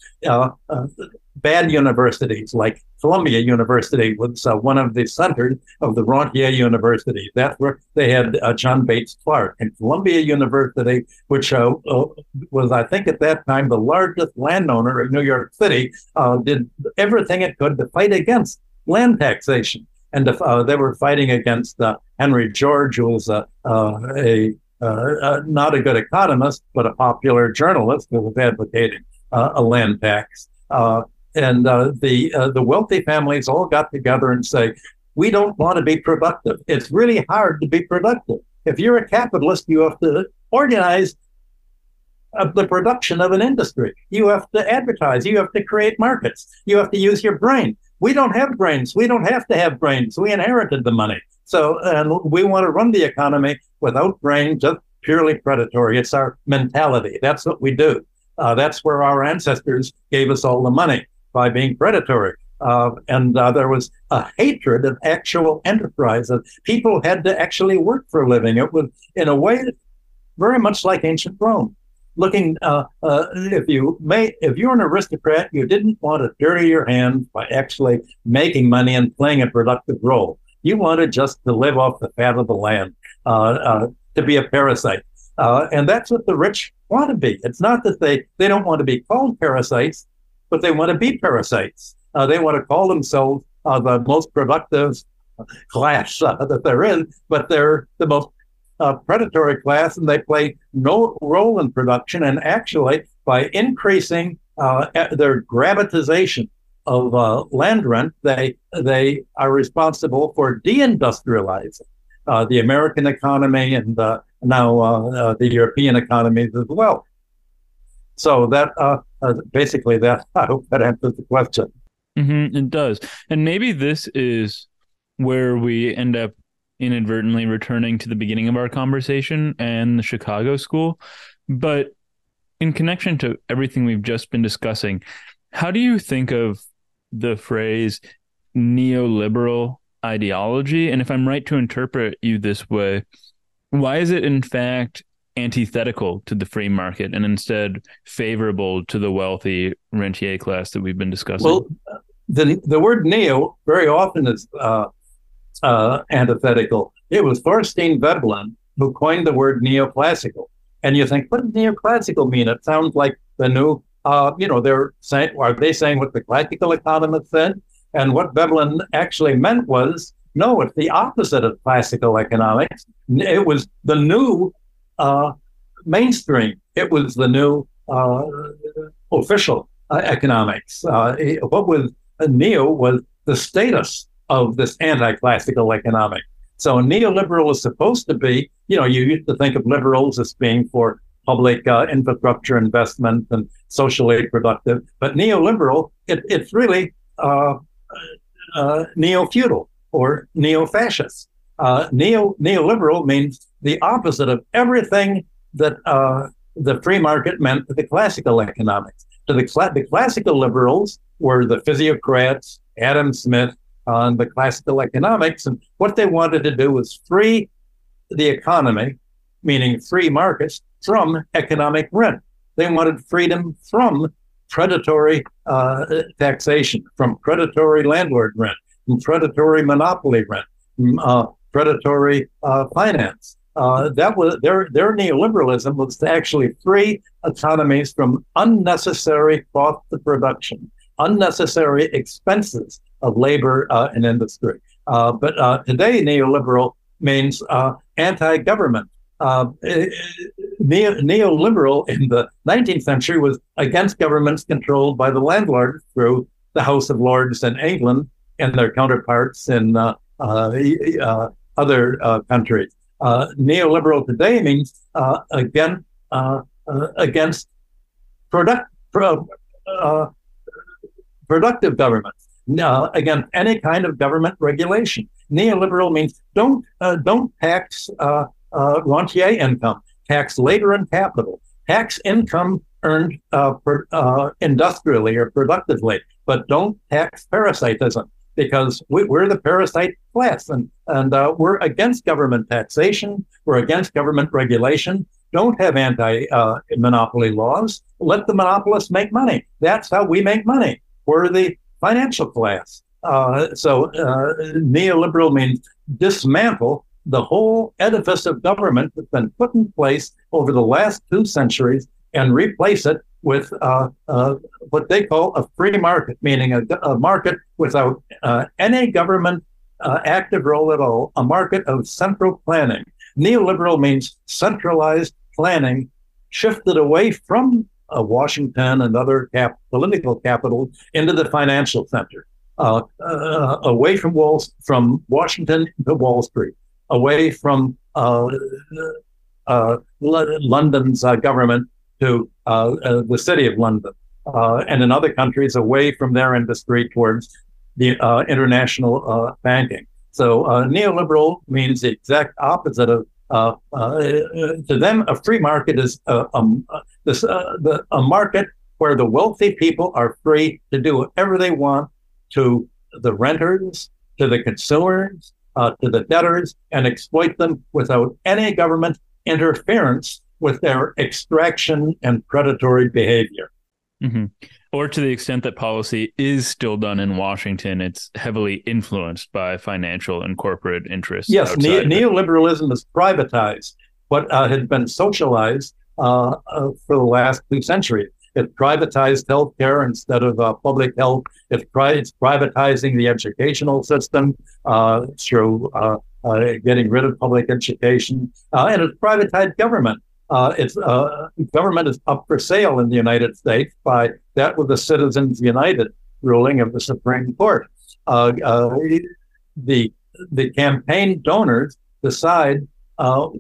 bad universities like Columbia University was uh, one of the centers of the Rentier University. That's where they had uh, John Bates Clark. And Columbia University, which uh, uh was, I think, at that time the largest landowner in New York City, uh, did everything it could to fight against land taxation. And uh, they were fighting against Henry George, who was a not a good economist, but a popular journalist who was advocating a land tax. And uh, the uh, the wealthy families all got together and say, we don't want to be productive. It's really hard to be productive. If you're a capitalist, you have to organize uh, the production of an industry. You have to advertise. You have to create markets. You have to use your brain. We don't have brains. We don't have to have brains. We inherited the money. So, and we want to run the economy without brains, just purely predatory. It's our mentality. That's what we do. Uh, that's where our ancestors gave us all the money by being predatory. Uh, and uh, there was a hatred of actual enterprise. People had to actually work for a living. It was, in a way, very much like ancient Rome. Looking, uh, uh, if you may, if you're an aristocrat, you didn't want to dirty your hands by actually making money and playing a productive role. You wanted just to live off the fat of the land, uh, to be a parasite. and that's what the rich want to be. It's not that they, they don't want to be called parasites, but they want to be parasites. Uh, they want to call themselves uh, the most productive class uh, that they're in, but they're the most uh, predatory class, and they play no role in production. And actually, by increasing uh, their gravitization of uh, land rent, they they are responsible for deindustrializing the American economy and now the European economies as well. So that basically that I hope that answers the question.
Mm-hmm, it does. And maybe this is where we end up inadvertently returning to the beginning of our conversation and the Chicago school. But in connection to everything we've just been discussing, how do you think of the phrase neoliberal ideology? And if I'm right to interpret you this way, why is it in fact antithetical to the free market and instead favorable to the wealthy rentier class that we've been discussing?
Well, the the word neo very often is uh, uh, antithetical. It was Thorstein Veblen who coined the word neoclassical. And you think, what does neoclassical mean? It sounds like the new, uh, you know, they're saying, are they saying what the classical economists said? And what Veblen actually meant was, no, it's the opposite of classical economics. It was the new uh, mainstream. It was the new uh, official uh, economics. Uh, what was neo was the status of this anti-classical economic. So neoliberal is supposed to be, you know, you used to think of liberals as being for public uh, infrastructure investment and socially productive, but neoliberal, it, it's really uh, uh, neo-feudal or neo-fascist. Uh, neo neoliberal means the opposite of everything that uh, the free market meant to the classical economics. To the, cl- the classical liberals, were the physiocrats, Adam Smith, on the classical economics. And what they wanted to do was free the economy, meaning free markets, from economic rent. They wanted freedom from predatory uh, taxation, from predatory landlord rent, from predatory monopoly rent, from uh, predatory uh, finance. Uh, that was their their neoliberalism was to actually free economies from unnecessary cost of production unnecessary expenses of labor uh, and industry. Uh, but uh, today, neoliberal means uh, anti government. Uh, neo- neoliberal in the 19th century was against governments controlled by the landlord through the House of Lords in England and their counterparts in other countries. Neoliberal today means again against product. Pro, productive government. Uh, again, any kind of government regulation. Neoliberal means don't uh, don't tax uh, uh rentier income, tax labor and capital, tax income earned uh, per, uh, industrially or productively, but don't tax parasitism because we, are the parasite class and and we're against government taxation. We're against government regulation. Don't have anti monopoly laws. Let the monopolists make money. That's how we make money We're the financial class. Uh, so uh, neoliberal means dismantle the whole edifice of government that's been put in place over the last two centuries and replace it with uh, uh what they call a free market, meaning a, a market without uh, any government uh, active role at all, a market of central planning. Neoliberal means centralized planning shifted away from uh, Washington and other cap- political capitals into the financial center, uh, away from Wall from Washington to Wall Street, away from London's government to uh, uh, the city of London, uh, and in other countries away from their industry towards the uh, international uh, banking. So neoliberal means the exact opposite of to them. A free market is a, um, a market where the wealthy people are free to do whatever they want to the renters, to the consumers, uh, to the debtors, and exploit them without any government interference with their extraction and predatory behavior.
Mm-hmm. Or to the extent that policy is still done in Washington, it's heavily influenced by financial and corporate interests.
Yes, ne- neoliberalism is privatized what uh, had been socialized uh, uh, for the last two centuries. It privatized healthcare instead of uh, public health. It's, pri- it's, privatizing the educational system uh, through uh, uh getting rid of public education, uh, and it's privatized government. Uh, it's government is up for sale in the United States by that with the Citizens United ruling of the Supreme Court. the the campaign donors decide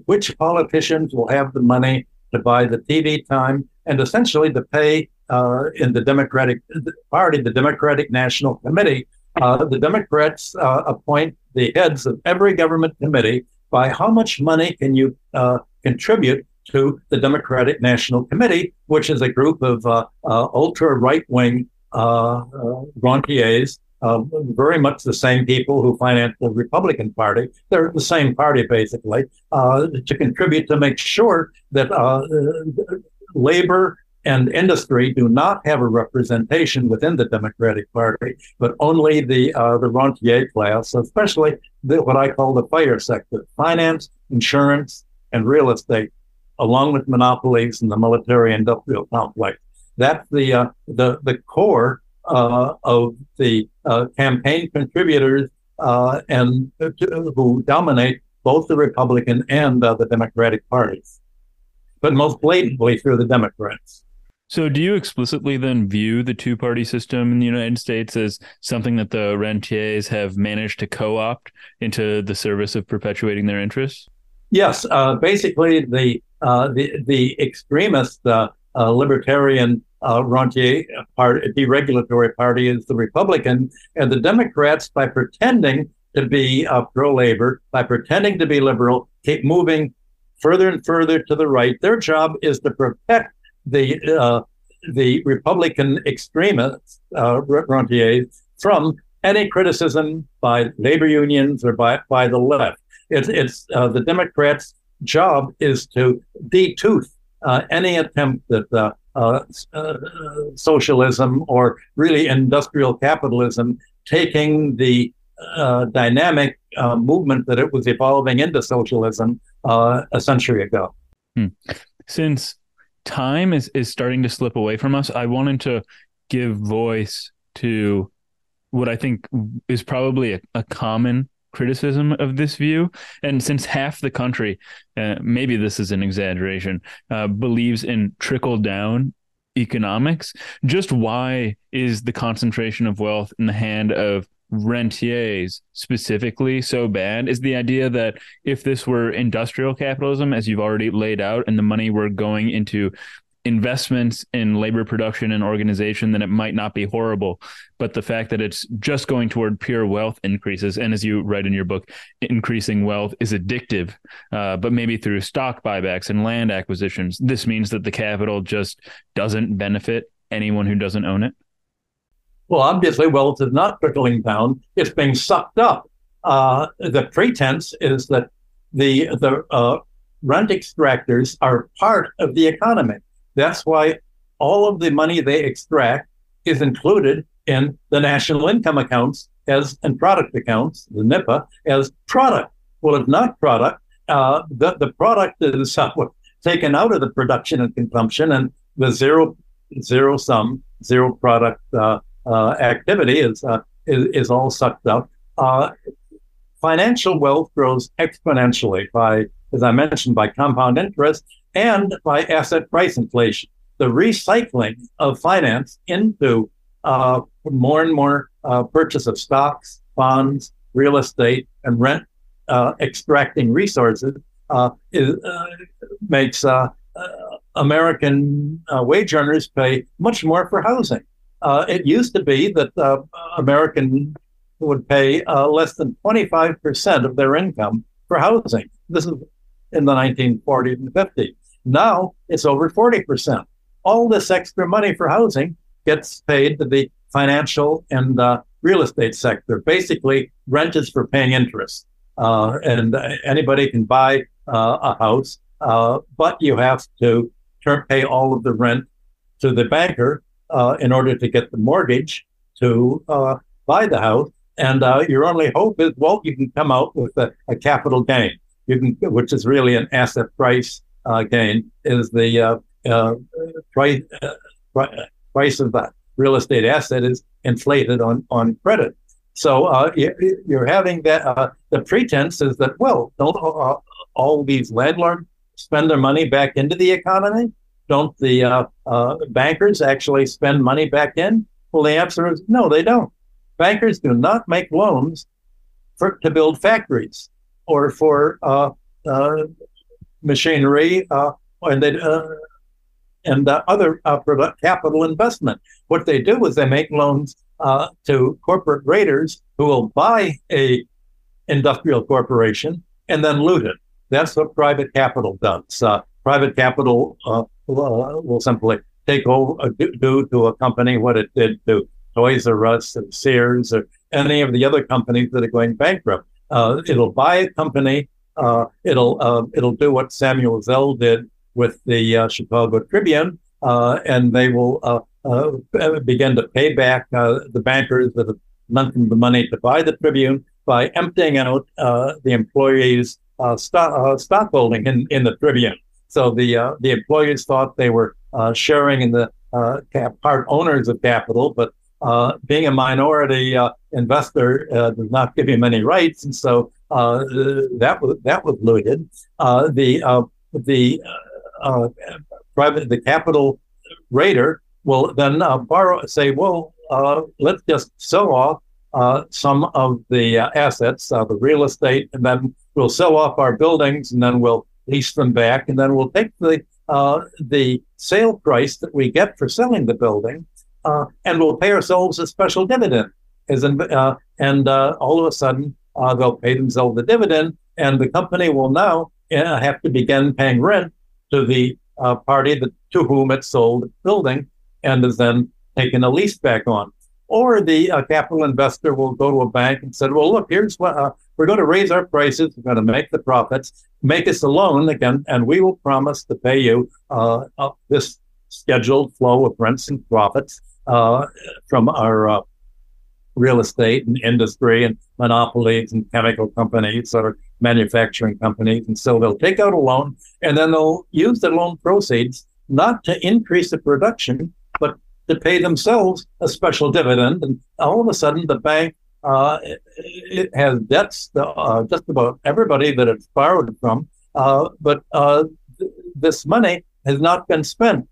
which politicians will have the money to buy the TV time and essentially to pay uh, in the Democratic Party, the Democratic National Committee, uh, the Democrats uh, appoint the heads of every government committee by how much money can you uh, contribute to the Democratic National Committee, which is a group of uh, uh, ultra right wing rentiers uh, very much the same people who finance the Republican Party. They're the same party, basically, uh, to contribute to make sure that uh, labor and industry do not have a representation within the Democratic Party, but only the uh, the rentier class, especially the, what I call the fire sector: finance, insurance, and real estate, along with monopolies and the military-industrial complex. That's the uh, the the core uh, of the uh, campaign contributors uh, and who dominate both the Republican and the Democratic parties but most blatantly through the Democrats.
So, do you explicitly then view the two party system in the United States as something that the rentiers have managed to co opt into the service of perpetuating their interests?
Yes. Uh, basically, the, uh, the, the extremist uh, uh libertarian uh, rentier party, deregulatory party is the Republican, and the Democrats, by pretending to be uh, pro labor, by pretending to be liberal, keep moving further and further to the right. Their job is to protect the uh, the Republican extremists, uh, rentiers, from any criticism by labor unions or by by the left. It's it's uh, the Democrats' job is to detooth uh, any attempt at uh, uh, uh, socialism or really industrial capitalism taking the uh, dynamic uh, movement that it was evolving into socialism a century ago.
Hmm. Since time is, is starting to slip away from us, I wanted to give voice to what I think is probably a, a common criticism of this view. And since half the country, uh, maybe this is an exaggeration, uh, believes in trickle down economics, just why is the concentration of wealth in the hand of rentiers specifically so bad is the idea that if this were industrial capitalism, as you've already laid out, and the money were going into investments in labor production and organization, then it might not be horrible. But the fact that it's just going toward pure wealth increases, and as you write in your book, increasing wealth is addictive, uh, but maybe through stock buybacks and land acquisitions, this means that the capital just doesn't benefit anyone who doesn't own it.
Well, obviously, wealth is not trickling down; it's being sucked up. Uh, the pretense is that the the uh, rent extractors are part of the economy. That's why all of the money they extract is included in the national income accounts as and product accounts, the NIPA, as product. Well, it's not product. Uh, the the product is uh, taken out of the production and consumption, and the zero zero sum zero product uh, uh, activity is, uh, is, is all sucked up. Uh, financial wealth grows exponentially by, as I mentioned, by compound interest and by asset price inflation. The recycling of finance into uh, more and more uh, purchase of stocks, bonds, real estate, and rent uh, extracting resources uh, is, uh, makes uh, American wage earners pay much more for housing. it used to be that American would pay less than 25% of their income for housing. This is in the 1940s and 50s. Now it's over 40%. All this extra money for housing gets paid to the financial and uh, real estate sector. Basically, rent is for paying interest. Uh, and anybody can buy uh, a house, uh, but you have to pay all of the rent to the banker uh, in order to get the mortgage to buy the house. And your only hope is, well, you can come out with a, a capital gain you can, which is really an asset price uh, gain, is the uh, uh, price price of that real estate asset is inflated on on credit. So uh, you're having that. Uh, the pretense is that well, don't uh, all these landlords spend their money back into the economy? Don't the bankers actually spend money back in? Well, the answer is no, they don't. Bankers do not make loans for to build factories or for uh, uh, machinery uh, and they, and other capital investment. What they do is they make loans to corporate raiders who will buy a industrial corporation and then loot it. That's what private capital does. Uh, private capital uh, will simply take over, do, do, to a company what it did to Toys R Us and Sears or any of the other companies that are going bankrupt. Uh, it'll buy a company. Uh, it'll uh, it'll do what Samuel Zell did with the uh, Chicago Tribune, uh, and they will uh, begin to pay back the bankers that have lent them the money to buy the Tribune by emptying out the employees' stock stock holding in, in the Tribune. So the the employees thought they were sharing in the part owners of capital, but uh, being a minority uh, investor uh, does not give him any rights, and so uh, that was that was looted. Uh, the uh, the private the capital raider will then borrow say, well, let's just sell off some of the assets, the real estate, and then we'll sell off our buildings, and then we'll lease them back, and then we'll take the the sale price that we get for selling the building uh, and we'll pay ourselves a special dividend. As in, uh, and uh, all of a sudden, uh, they'll pay themselves the dividend, and the company will now uh, have to begin paying rent to the uh, party that, to whom it sold the building and is then taking a lease back on. Or the capital investor will go to a bank and say, well, look, here's what we're going to raise our prices. We're going to make the profits. Make us a loan again, and we will promise to pay you this scheduled flow of rents and profits uh, from our uh, real estate and industry and monopolies and chemical companies or manufacturing companies. And so they'll take out a loan and then they'll use the loan proceeds not to increase the production, but to pay themselves a special dividend. And all of a sudden, the bank uh, it, has debts to uh, just about everybody that it's borrowed from. Uh, but uh, th- this money has not been spent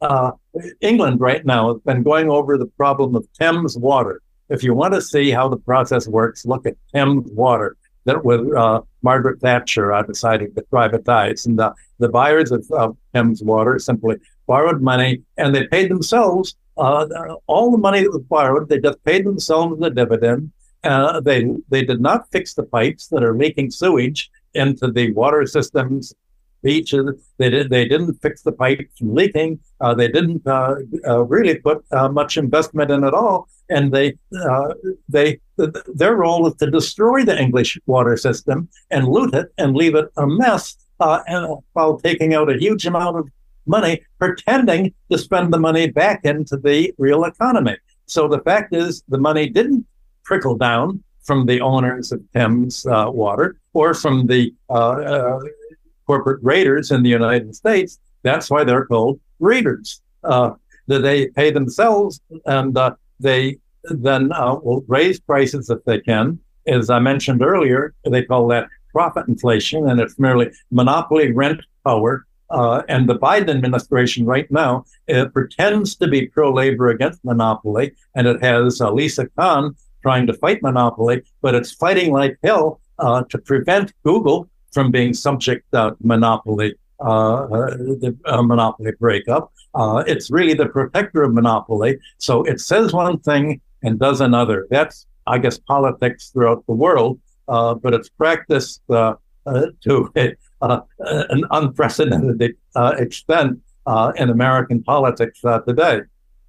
uh, England right now has been going over the problem of Thames water. If you want to see how the process works, look at Thames water that with uh, Margaret Thatcher uh, decided to privatize. And the, the buyers of uh, Thames water simply borrowed money and they paid themselves uh, all the money that was borrowed. They just paid themselves the dividend. Uh, they they did not fix the pipes that are leaking sewage into the water systems beaches. They did. They didn't fix the pipes from leaking. Uh, they didn't uh, uh, really put uh, much investment in at all. And they uh, they their role is to destroy the English water system and loot it and leave it a mess, uh, and, while taking out a huge amount of money, pretending to spend the money back into the real economy. So the fact is, the money didn't trickle down from the owners of Thames Water or from the corporate raiders in the United States. That's why they're called raiders. Uh, that they pay themselves and uh, they then uh, will raise prices if they can. As I mentioned earlier, they call that profit inflation, and it's merely monopoly rent power. Uh, and the Biden administration right now pretends to be pro labor against monopoly, and it has uh, Lina Khan trying to fight monopoly, but it's fighting like hell uh, to prevent Google from being subject to monopoly, uh, uh the uh, monopoly breakup. it's really the protector of monopoly. So it says one thing and does another. That's, I guess, politics throughout the world, but it's practiced to an unprecedented extent in American politics today.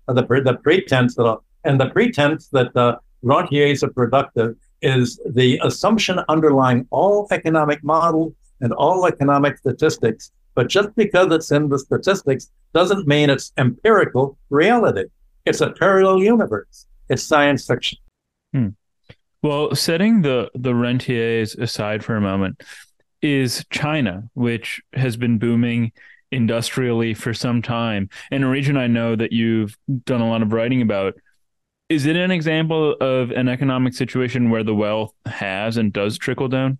the, the pretense that, and the pretense that rentiers are productive is the assumption underlying all economic models and all economic statistics. But just because it's in the statistics doesn't mean it's empirical reality. It's a parallel universe. It's science fiction.
Hmm. Well, setting the the rentiers aside for a moment, is China, which has been booming industrially for some time, and a region I know that you've done a lot of writing about is it an example of an economic situation where the wealth has and does trickle down?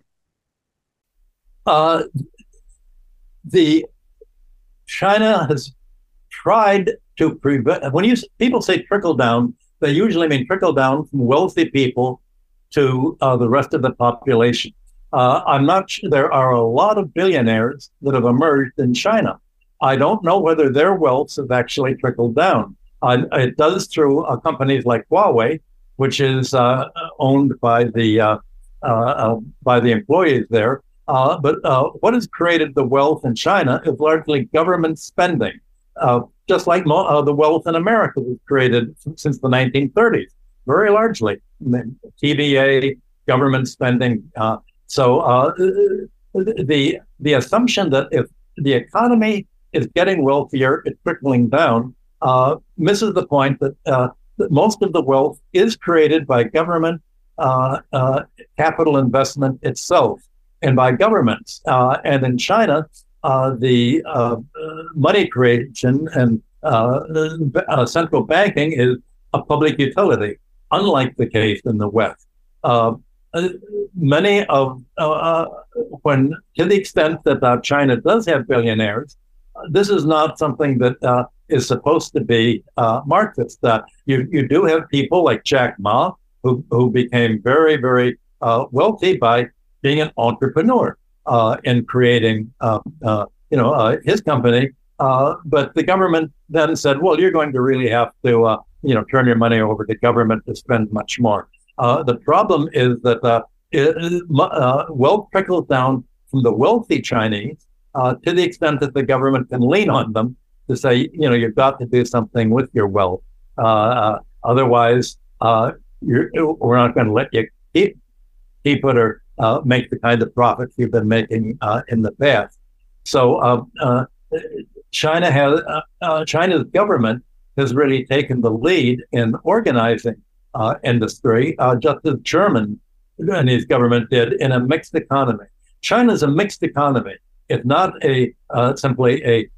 Uh, the China has tried to prevent. When you people say trickle down, they usually mean trickle down from wealthy people to uh, the rest of the population. Uh, I'm not. Sure, there are a lot of billionaires that have emerged in China. I don't know whether their wealth has actually trickled down. Uh, it does through uh, companies like Huawei, which is uh, owned by the uh, uh, uh, by the employees there. but what has created the wealth in China is largely government spending, just like the wealth in America was created since the 1930s, very largely TBA government spending. so the the assumption that if the economy is getting wealthier, it's trickling down uh, misses the point that, uh, that, most of the wealth is created by government uh, uh capital investment itself and by governments. Uh, and in China, uh, the money creation and central banking is a public utility, unlike the case in the West. many of when to the extent that China does have billionaires, this is not something that uh, is supposed to be uh, Marxist. Uh, you you do have people like Jack Ma who who became very very uh, wealthy by being an entrepreneur uh, and creating uh, uh, you know his company. but the government then said, well, you're going to really have to you know turn your money over to government to spend much more. the problem is that it, wealth trickles down from the wealthy Chinese to the extent that the government can lean on them to say, you know, you've got to do something with your wealth. Uh, uh, otherwise, uh, we're not going to let you keep, keep it or uh, make the kind of profits you've been making uh, in the past. So um, uh, China has China's government has really taken the lead in organizing industry, just as German and his government did in a mixed economy. China is a mixed economy. It's not a simply a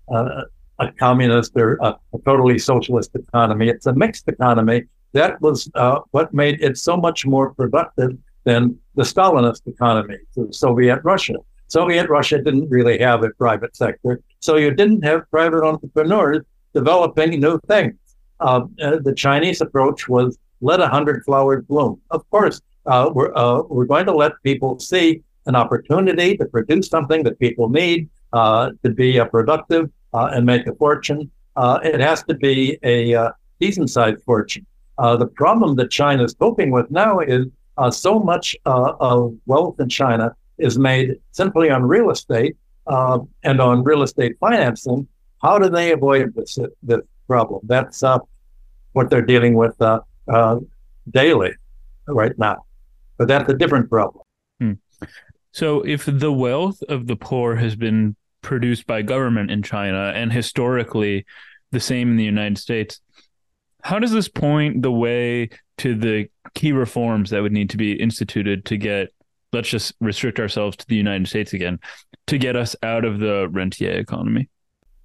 a communist or a, a, totally socialist economy. It's a mixed economy. That was uh, what made it so much more productive than the Stalinist economy, the Soviet Russia. Soviet Russia didn't really have a private sector, so you didn't have private entrepreneurs developing new things. Uh, uh, the Chinese approach was let a hundred flowers bloom. Of course, uh, we're uh, we're going to let people see an opportunity to produce something that people need uh, to be a productive uh, and make a fortune. Uh, it has to be a uh, decent sized fortune. the problem that China is coping with now is so much of wealth in China is made simply on real estate and on real estate financing. How do they avoid this, this problem? That's what they're dealing with daily right now. But that's a different problem.
Hmm. So, if the wealth of the poor has been produced by government in China and historically the same in the United States. How does this point the way to the key reforms that would need to be instituted to get, let's just restrict ourselves to the United States again, to get us out of the rentier economy?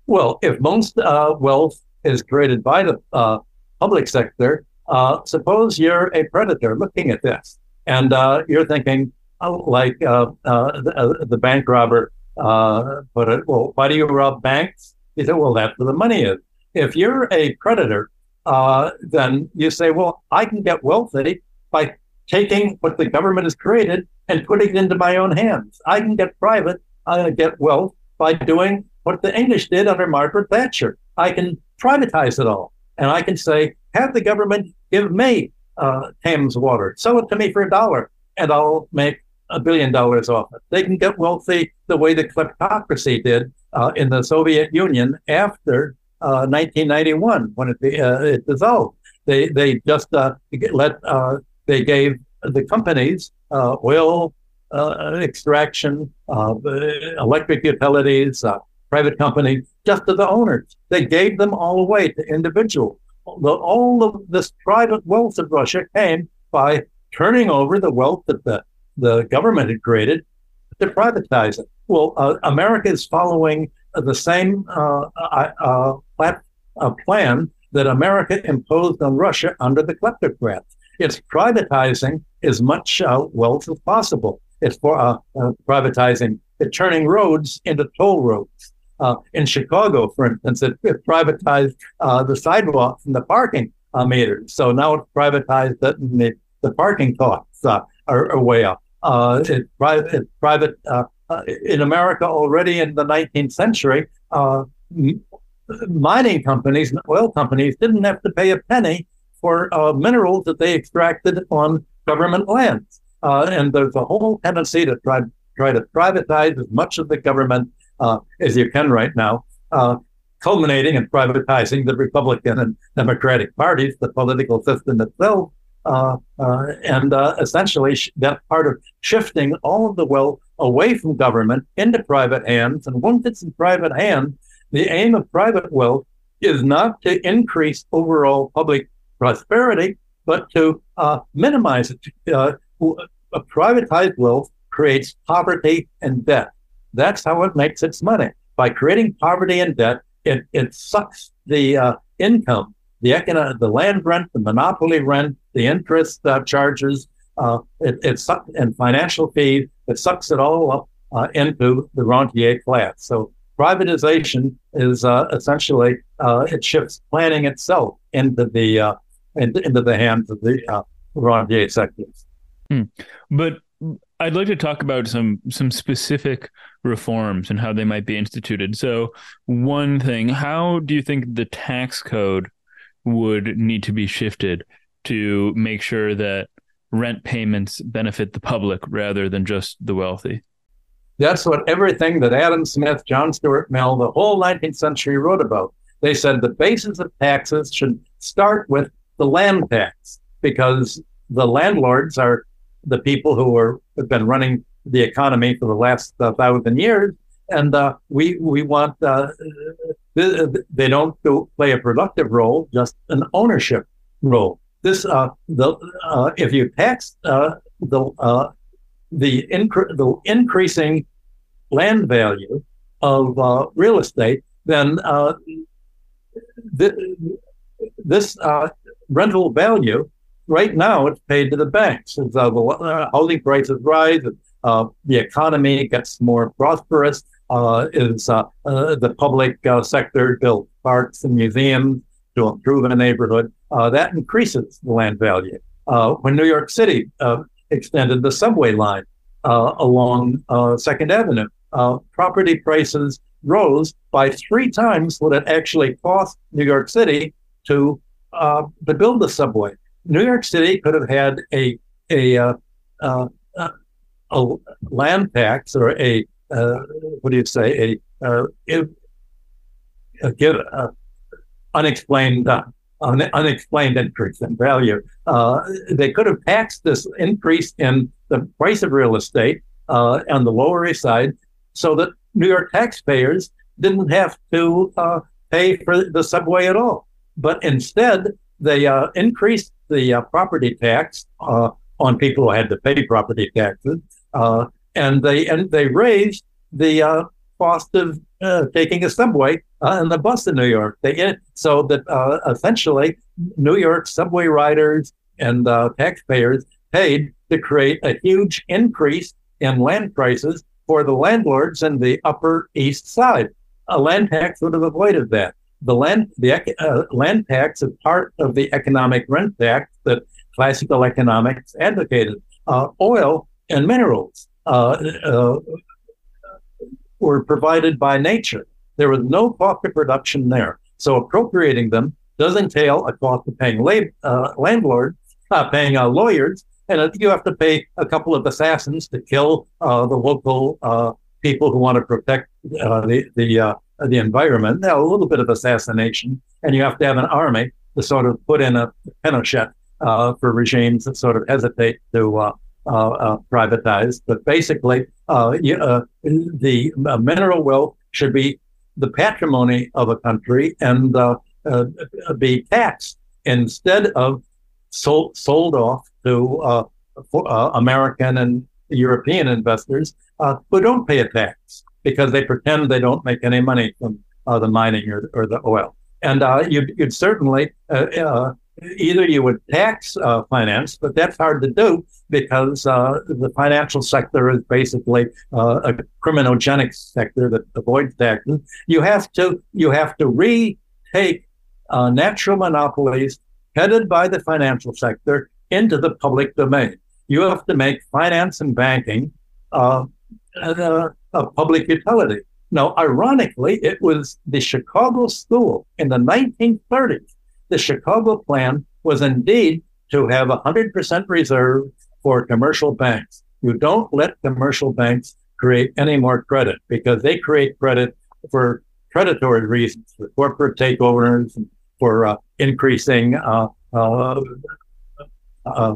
Well, if most uh, wealth is created by the uh, public sector, uh, suppose you're a predator looking at this and uh, you're thinking, oh, like uh, uh, the, the bank robber uh, but it, well, why do you rob banks? He said, well, that's where the money is. If you're a predator, uh, then you say, well, I can get wealthy by taking what the government has created and putting it into my own hands. I can get private. Going to get wealth by doing what the English did under Margaret Thatcher. I can privatize it all. And I can say, have the government give me uh, Thames water, sell it to me for a dollar, and I'll make a billion dollars off it. They can get wealthy the way the kleptocracy did uh, in the Soviet Union after uh, 1991 when it, uh, it dissolved. They they just uh, let uh, they gave the companies oil extraction, electric utilities, private companies, just to the owners. They gave them all away to individuals. All of this private wealth of Russia came by turning over the wealth that the, the government had created to privatize it. Well, uh, America is following the same uh, uh, uh, plan that America imposed on Russia under the kleptocrats. It's privatizing as much wealth as possible. It's for privatizing, it turning roads into toll roads. Uh, in Chicago, for instance, it, it privatized uh, the sidewalks and the parking uh, meters. So now it's privatized the, the, the parking costs are, are, way up. It, private, it private in America already in the 19th century mining companies and oil companies didn't have to pay a penny for uh, minerals that they extracted on government lands. Uh, and there's a whole tendency to try try to privatize as much of the government uh, as you can right now, uh, culminating in privatizing the Republican and Democratic parties, the political system itself, uh, uh, and essentially sh- that part of shifting all of the wealth away from government into private hands. And once it's in private hands, the aim of private wealth is not to increase overall public prosperity, but to uh, minimize it. Uh, a privatized wealth creates poverty and debt. That's how it makes its money. By creating poverty and debt, it, it sucks the uh, income, the economic, the land rent, the monopoly rent, the interest uh, charges, uh, it, it sucks, and financial fees. It sucks it all up uh, into the rentier class. So privatization is uh, essentially uh, it shifts planning itself into the uh, into, the hands of the rentier executives.
Hmm. But I'd like to talk about some some specific reforms and how they might be instituted. So, one thing, how do you think the tax code would need to be shifted to make sure that rent payments benefit the public rather than just the wealthy?
That's what everything that Adam Smith, John Stuart Mill, the whole 19th century wrote about. They said the basis of taxes should start with the land tax because the landlords are the people who are have been running the economy for the last uh, thousand years, and uh, we we want uh, they don't do, play a productive role, just an ownership role. This uh, the uh, if you tax uh, the the, incre- the increasing land value of uh, real estate, then uh, th- this uh, rental value right now it's paid to the banks. As uh, the uh, housing prices rise, uh, the economy gets more prosperous. is the public sector built parks and museums to improve a neighborhood? That increases the land value. when New York City extended the subway line uh, along uh, Second Avenue. Uh, property prices rose by three times what it actually cost New York City to uh, to build the subway. New York City could have had a a, uh, uh, a land tax or a what do you say a, a, a unexplained an unexplained increase in value. Uh, they could have taxed this increase in the price of real estate uh, on the Lower East Side so that New York taxpayers didn't have to uh, pay for the subway at all. But instead, they uh, increased the uh, property tax uh, on people who had to pay property taxes, and they and they raised the cost of taking a subway uh, and the bus in New York. They so that uh, essentially New York subway riders and uh, taxpayers paid to create a huge increase in land prices for the landlords in the Upper East Side. A land tax would have avoided that. The land the uh, land tax is part of the economic rent tax that classical economics advocated. Uh, oil and minerals uh, uh, were provided by nature. There was no cost of production there. So appropriating them does entail a cost of paying lab, uh, landlords, uh, paying uh, lawyers, and you have to pay a couple of assassins to kill uh, the local uh, people who want to protect uh, the the the environment. Now, a little bit of assassination, and you have to have an army to sort of put in a Pinochet for regimes that sort of hesitate to privatize. But basically, you, the mineral wealth should be the patrimony of a country and uh, uh, be taxed instead of sold, sold off to uh, for, uh, American and European investors uh, who don't pay a tax because they pretend they don't make any money from uh, the mining or, or the oil. And you'd, you'd, certainly either you would tax uh, finance, but that's hard to do because uh, the financial sector is basically uh, a criminogenic sector that avoids taxes. You have to you have to retake uh, natural monopolies headed by the financial sector into the public domain. You have to make finance and banking uh, a, a public utility. Now, ironically, it was the Chicago School in the 1930s the Chicago plan was indeed to have 100% reserve for commercial banks. You don't let commercial banks create any more credit because they create credit for predatory reasons, for corporate takeovers, for uh, increasing uh, uh, uh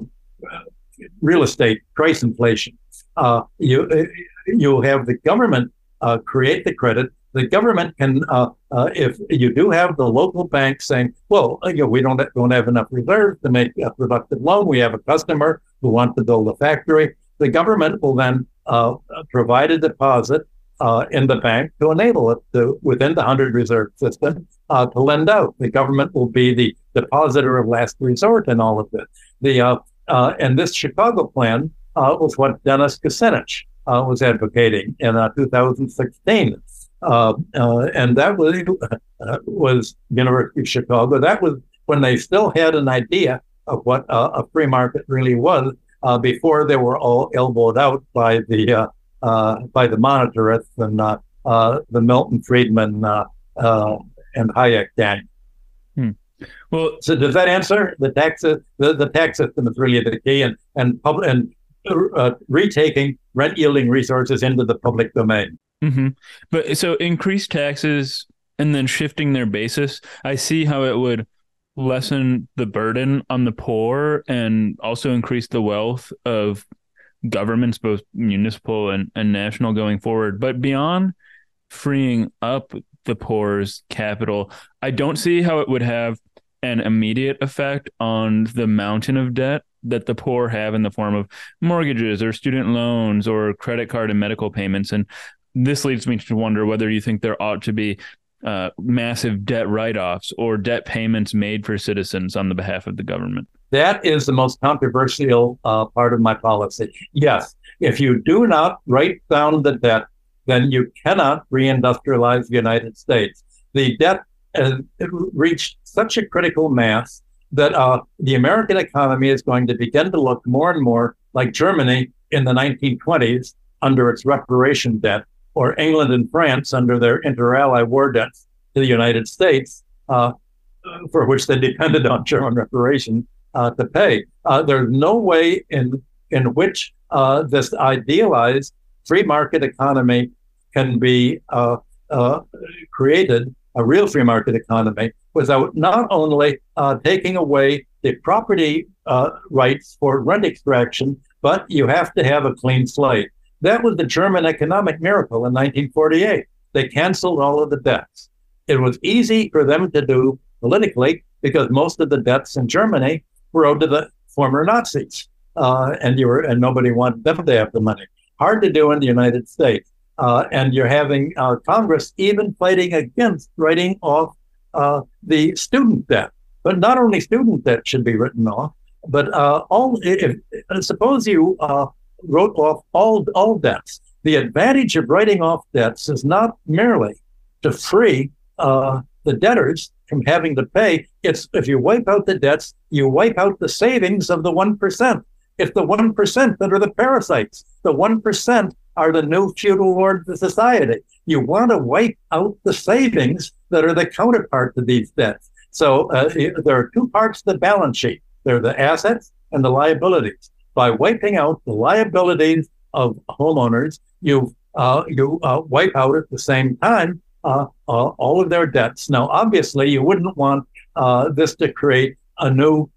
real estate price inflation. Uh, you you have the government uh, create the credit the government can, uh, uh, if you do have the local bank saying, well, uh, you know, we don't, don't have enough reserves to make a productive loan, we have a customer who wants to build a factory, the government will then uh, provide a deposit uh, in the bank to enable it to, within the 100 reserve system, uh, to lend out. The government will be the depositor of last resort in all of this. The, and this Chicago plan was what Dennis Kucinich was advocating in 2016. Uh, uh, and that was uh, was University of Chicago. That was when they still had an idea of what a free market really was uh, before they were all elbowed out by the uh, by the monetarists and the Milton Friedman and Hayek gang.
Hmm. Well,
so does that answer the tax? The, the tax system is really the key, and and public and retaking rent yielding resources into the public domain.
Mm-hmm. But so increased taxes and then shifting their basis, I see how it would lessen the burden on the poor and also increase the wealth of governments, both municipal and, and national, going forward. But beyond freeing up the poor's capital, I don't see how it would have an immediate effect on the mountain of debt that the poor have in the form of mortgages or student loans or credit card and medical payments. And this leads me to wonder whether you think there ought to be uh, massive debt write-offs or debt payments made for citizens on the behalf of the government.
That is the most controversial uh, part of my policy. Yes, if you do not write down the debt, then you cannot reindustrialize the United States. The debt has reached such a critical mass that uh, the American economy is going to begin to look more and more like Germany in the 1920s under its reparation debt or England and France under their inter-ally war debts to the United States, uh, for which they depended on German reparation uh, to pay. Uh, there's no way in in which uh, this idealized free market economy can be uh, uh, created, a real free market economy, without not only taking away the property rights for rent extraction, but you have to have a clean slate. That was the German economic miracle in 1948. They canceled all of the debts. It was easy for them to do politically because most of the debts in Germany were owed to the former Nazis, uh, and you were and nobody wanted them to have the money. Hard to do in the United States, uh, and you're having uh, Congress even fighting against writing off uh, the student debt. But not only student debt should be written off, but uh, all. If, suppose you uh, wrote off all, all debts. The advantage of writing off debts is not merely to free uh, the debtors from having to pay. It's if you wipe out the debts, you wipe out the savings of the 1%. It's the 1% that are the parasites. The 1% are the new feudal lords of society. You want to wipe out the savings that are the counterpart to these debts. So uh, there are two parts to the balance sheet. There are the assets and the liabilities. By wiping out the liabilities of homeowners, you uh, you uh, wipe out at the same time uh, uh, all of their debts. Now, obviously, you wouldn't want uh, this to create a new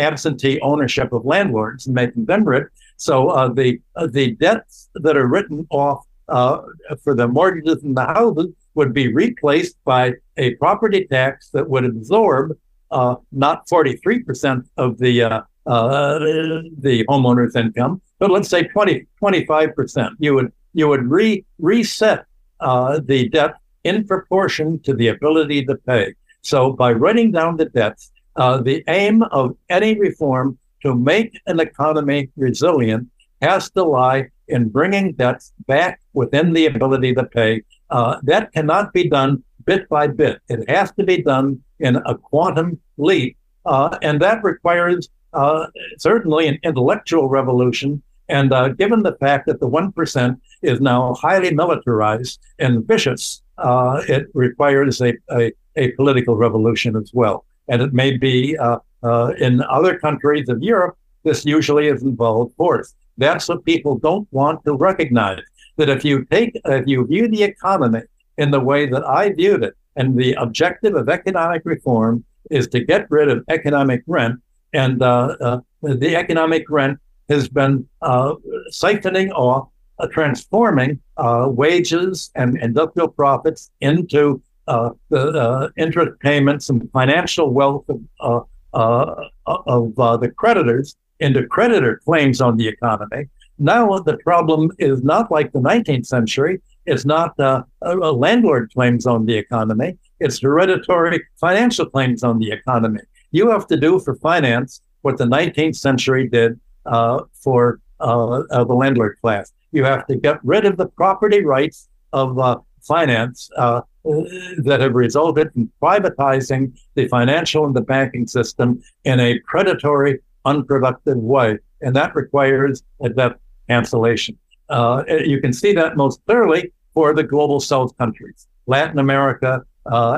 absentee ownership of landlords and making them rich. So the the debts that are written off for the mortgages and the houses would be replaced by a property tax that would absorb uh, not 43% of the uh, the homeowner's income, but let's say 20, 25%. You would you would re reset uh, the debt in proportion to the ability to pay. So by writing down the debts, uh, the aim of any reform to make an economy resilient has to lie in bringing debts back within the ability to pay. Uh, that cannot be done bit by bit. It has to be done in a quantum leap, uh, and that requires uh, certainly an intellectual revolution. And uh, given the fact that the 1% is now highly militarized and vicious, uh, it requires a, a, a, political revolution as well. And it may be uh, uh, in other countries of Europe, this usually is involved force. That's what people don't want to recognize. That if you take, if you view the economy in the way that I viewed it, and the objective of economic reform is to get rid of economic rent, and uh, uh, the economic rent has been uh, siphoning off, uh, transforming uh, wages and industrial profits into uh, the interest payments and financial wealth of, of the creditors into creditor claims on the economy. Now the problem is not like the 19th century. It's not uh, a landlord claims on the economy. It's hereditary financial claims on the economy. You have to do for finance what the 19th century did uh, for uh, uh, the landlord class. You have to get rid of the property rights of uh, finance uh, that have resulted in privatizing the financial and the banking system in a predatory, unproductive way. And that requires a debt cancellation. Uh, you can see that most clearly for the global South countries, Latin America,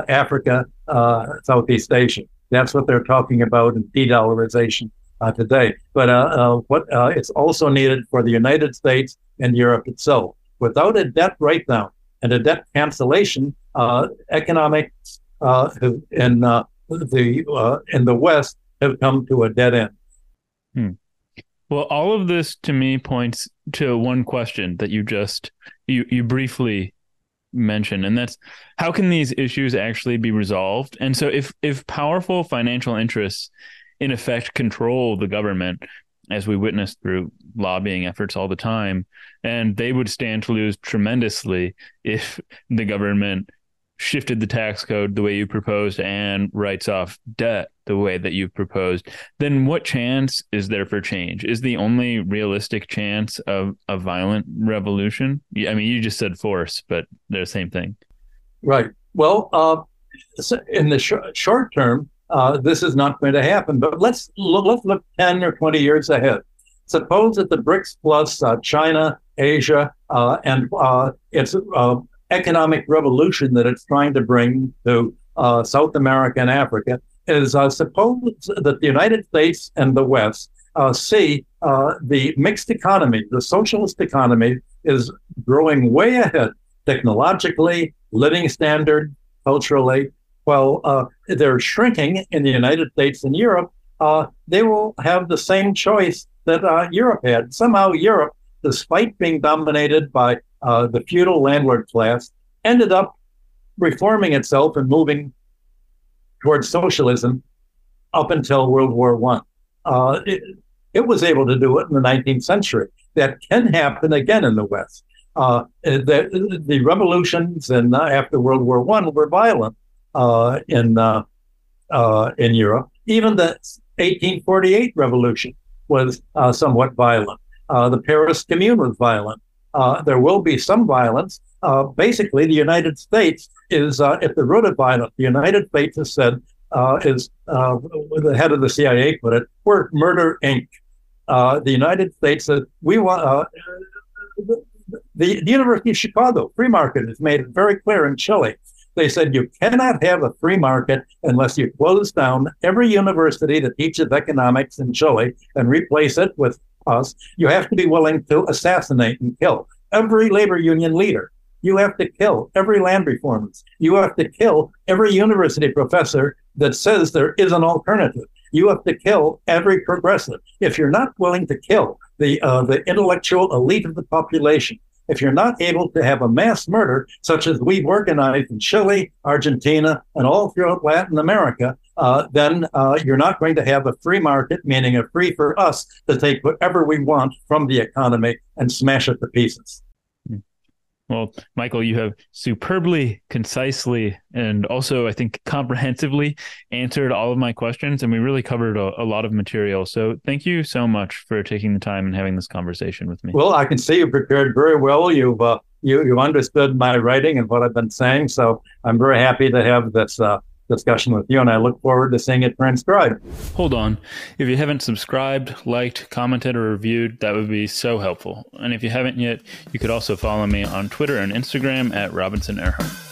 Africa, Southeast Asia. That's what they're talking about in de-dollarization uh, today. But uh, uh, what it's also needed for the United States and Europe itself. Without a debt write-down and a debt cancellation, economics in the in the West have come to a dead end.
Hmm. Well, all of this to me points to one question that you just you you briefly mentioned, and that's how can these issues actually be resolved? And so, if if powerful financial interests in effect control the government, as we witness through lobbying efforts all the time, and they would stand to lose tremendously if the government shifted the tax code the way you proposed and writes off debt the way that you've proposed, then what chance is there for change? Is the only realistic chance of a violent revolution? I mean, you just said force, but they're the same thing.
Right. Well, uh, in the sh- short term, uh, this is not going to happen. But let's look, let's look ten or twenty years ahead. Suppose that the BRICS plus uh, China, Asia, uh, and uh, its uh, economic revolution that it's trying to bring to South America and Africa is uh, suppose that the United States and the West uh, see uh, the mixed economy, the socialist economy, is growing way ahead technologically, living standard, culturally. While uh, they're shrinking in the United States and Europe, uh, they will have the same choice that uh, Europe had. Somehow, Europe, despite being dominated by the feudal landlord class, ended up reforming itself and moving towards socialism up until World War One. Uh, it, it, was able to do it in the 19th century. That can happen again in the West. Uh, the, the revolutions and uh, after World War One were violent uh, in uh, uh, in Europe. Even the 1848 revolution was somewhat violent. the Paris Commune was violent. There will be some violence. basically, the United States is uh, at the root of violence. The United States has said, uh, is uh, the head of the CIA put it, we're Murder Inc. Uh, the United States said, we want, uh, the, the University of Chicago, free market, has made it very clear in Chile. They said you cannot have a free market unless you close down every university that teaches economics in Chile and replace it with us. You have to be willing to assassinate and kill every labor union leader. You have to kill every land reformist. You have to kill every university professor that says there is an alternative. You have to kill every progressive. If you're not willing to kill the uh, the intellectual elite of the population, if you're not able to have a mass murder such as we've organized in Chile, Argentina, and all throughout Latin America, uh, then uh, you're not going to have a free market, meaning a free for us to take whatever we want from the economy and smash it to pieces.
Well, Michael, you have superbly, concisely, and also, I think, comprehensively answered all of my questions, and we really covered a, a, lot of material. So, thank you so much for taking the time and having this conversation with me.
Well, I can see you prepared very well. You've uh, you you understood my writing and what I've been saying, so I'm very happy to have this uh, discussion with you, and I look forward to seeing it transcribed.
Hold on. If you haven't subscribed, liked, commented, or reviewed, that would be so helpful. And if you haven't yet, you could also follow me on Twitter and Instagram at Robinson Erhardt.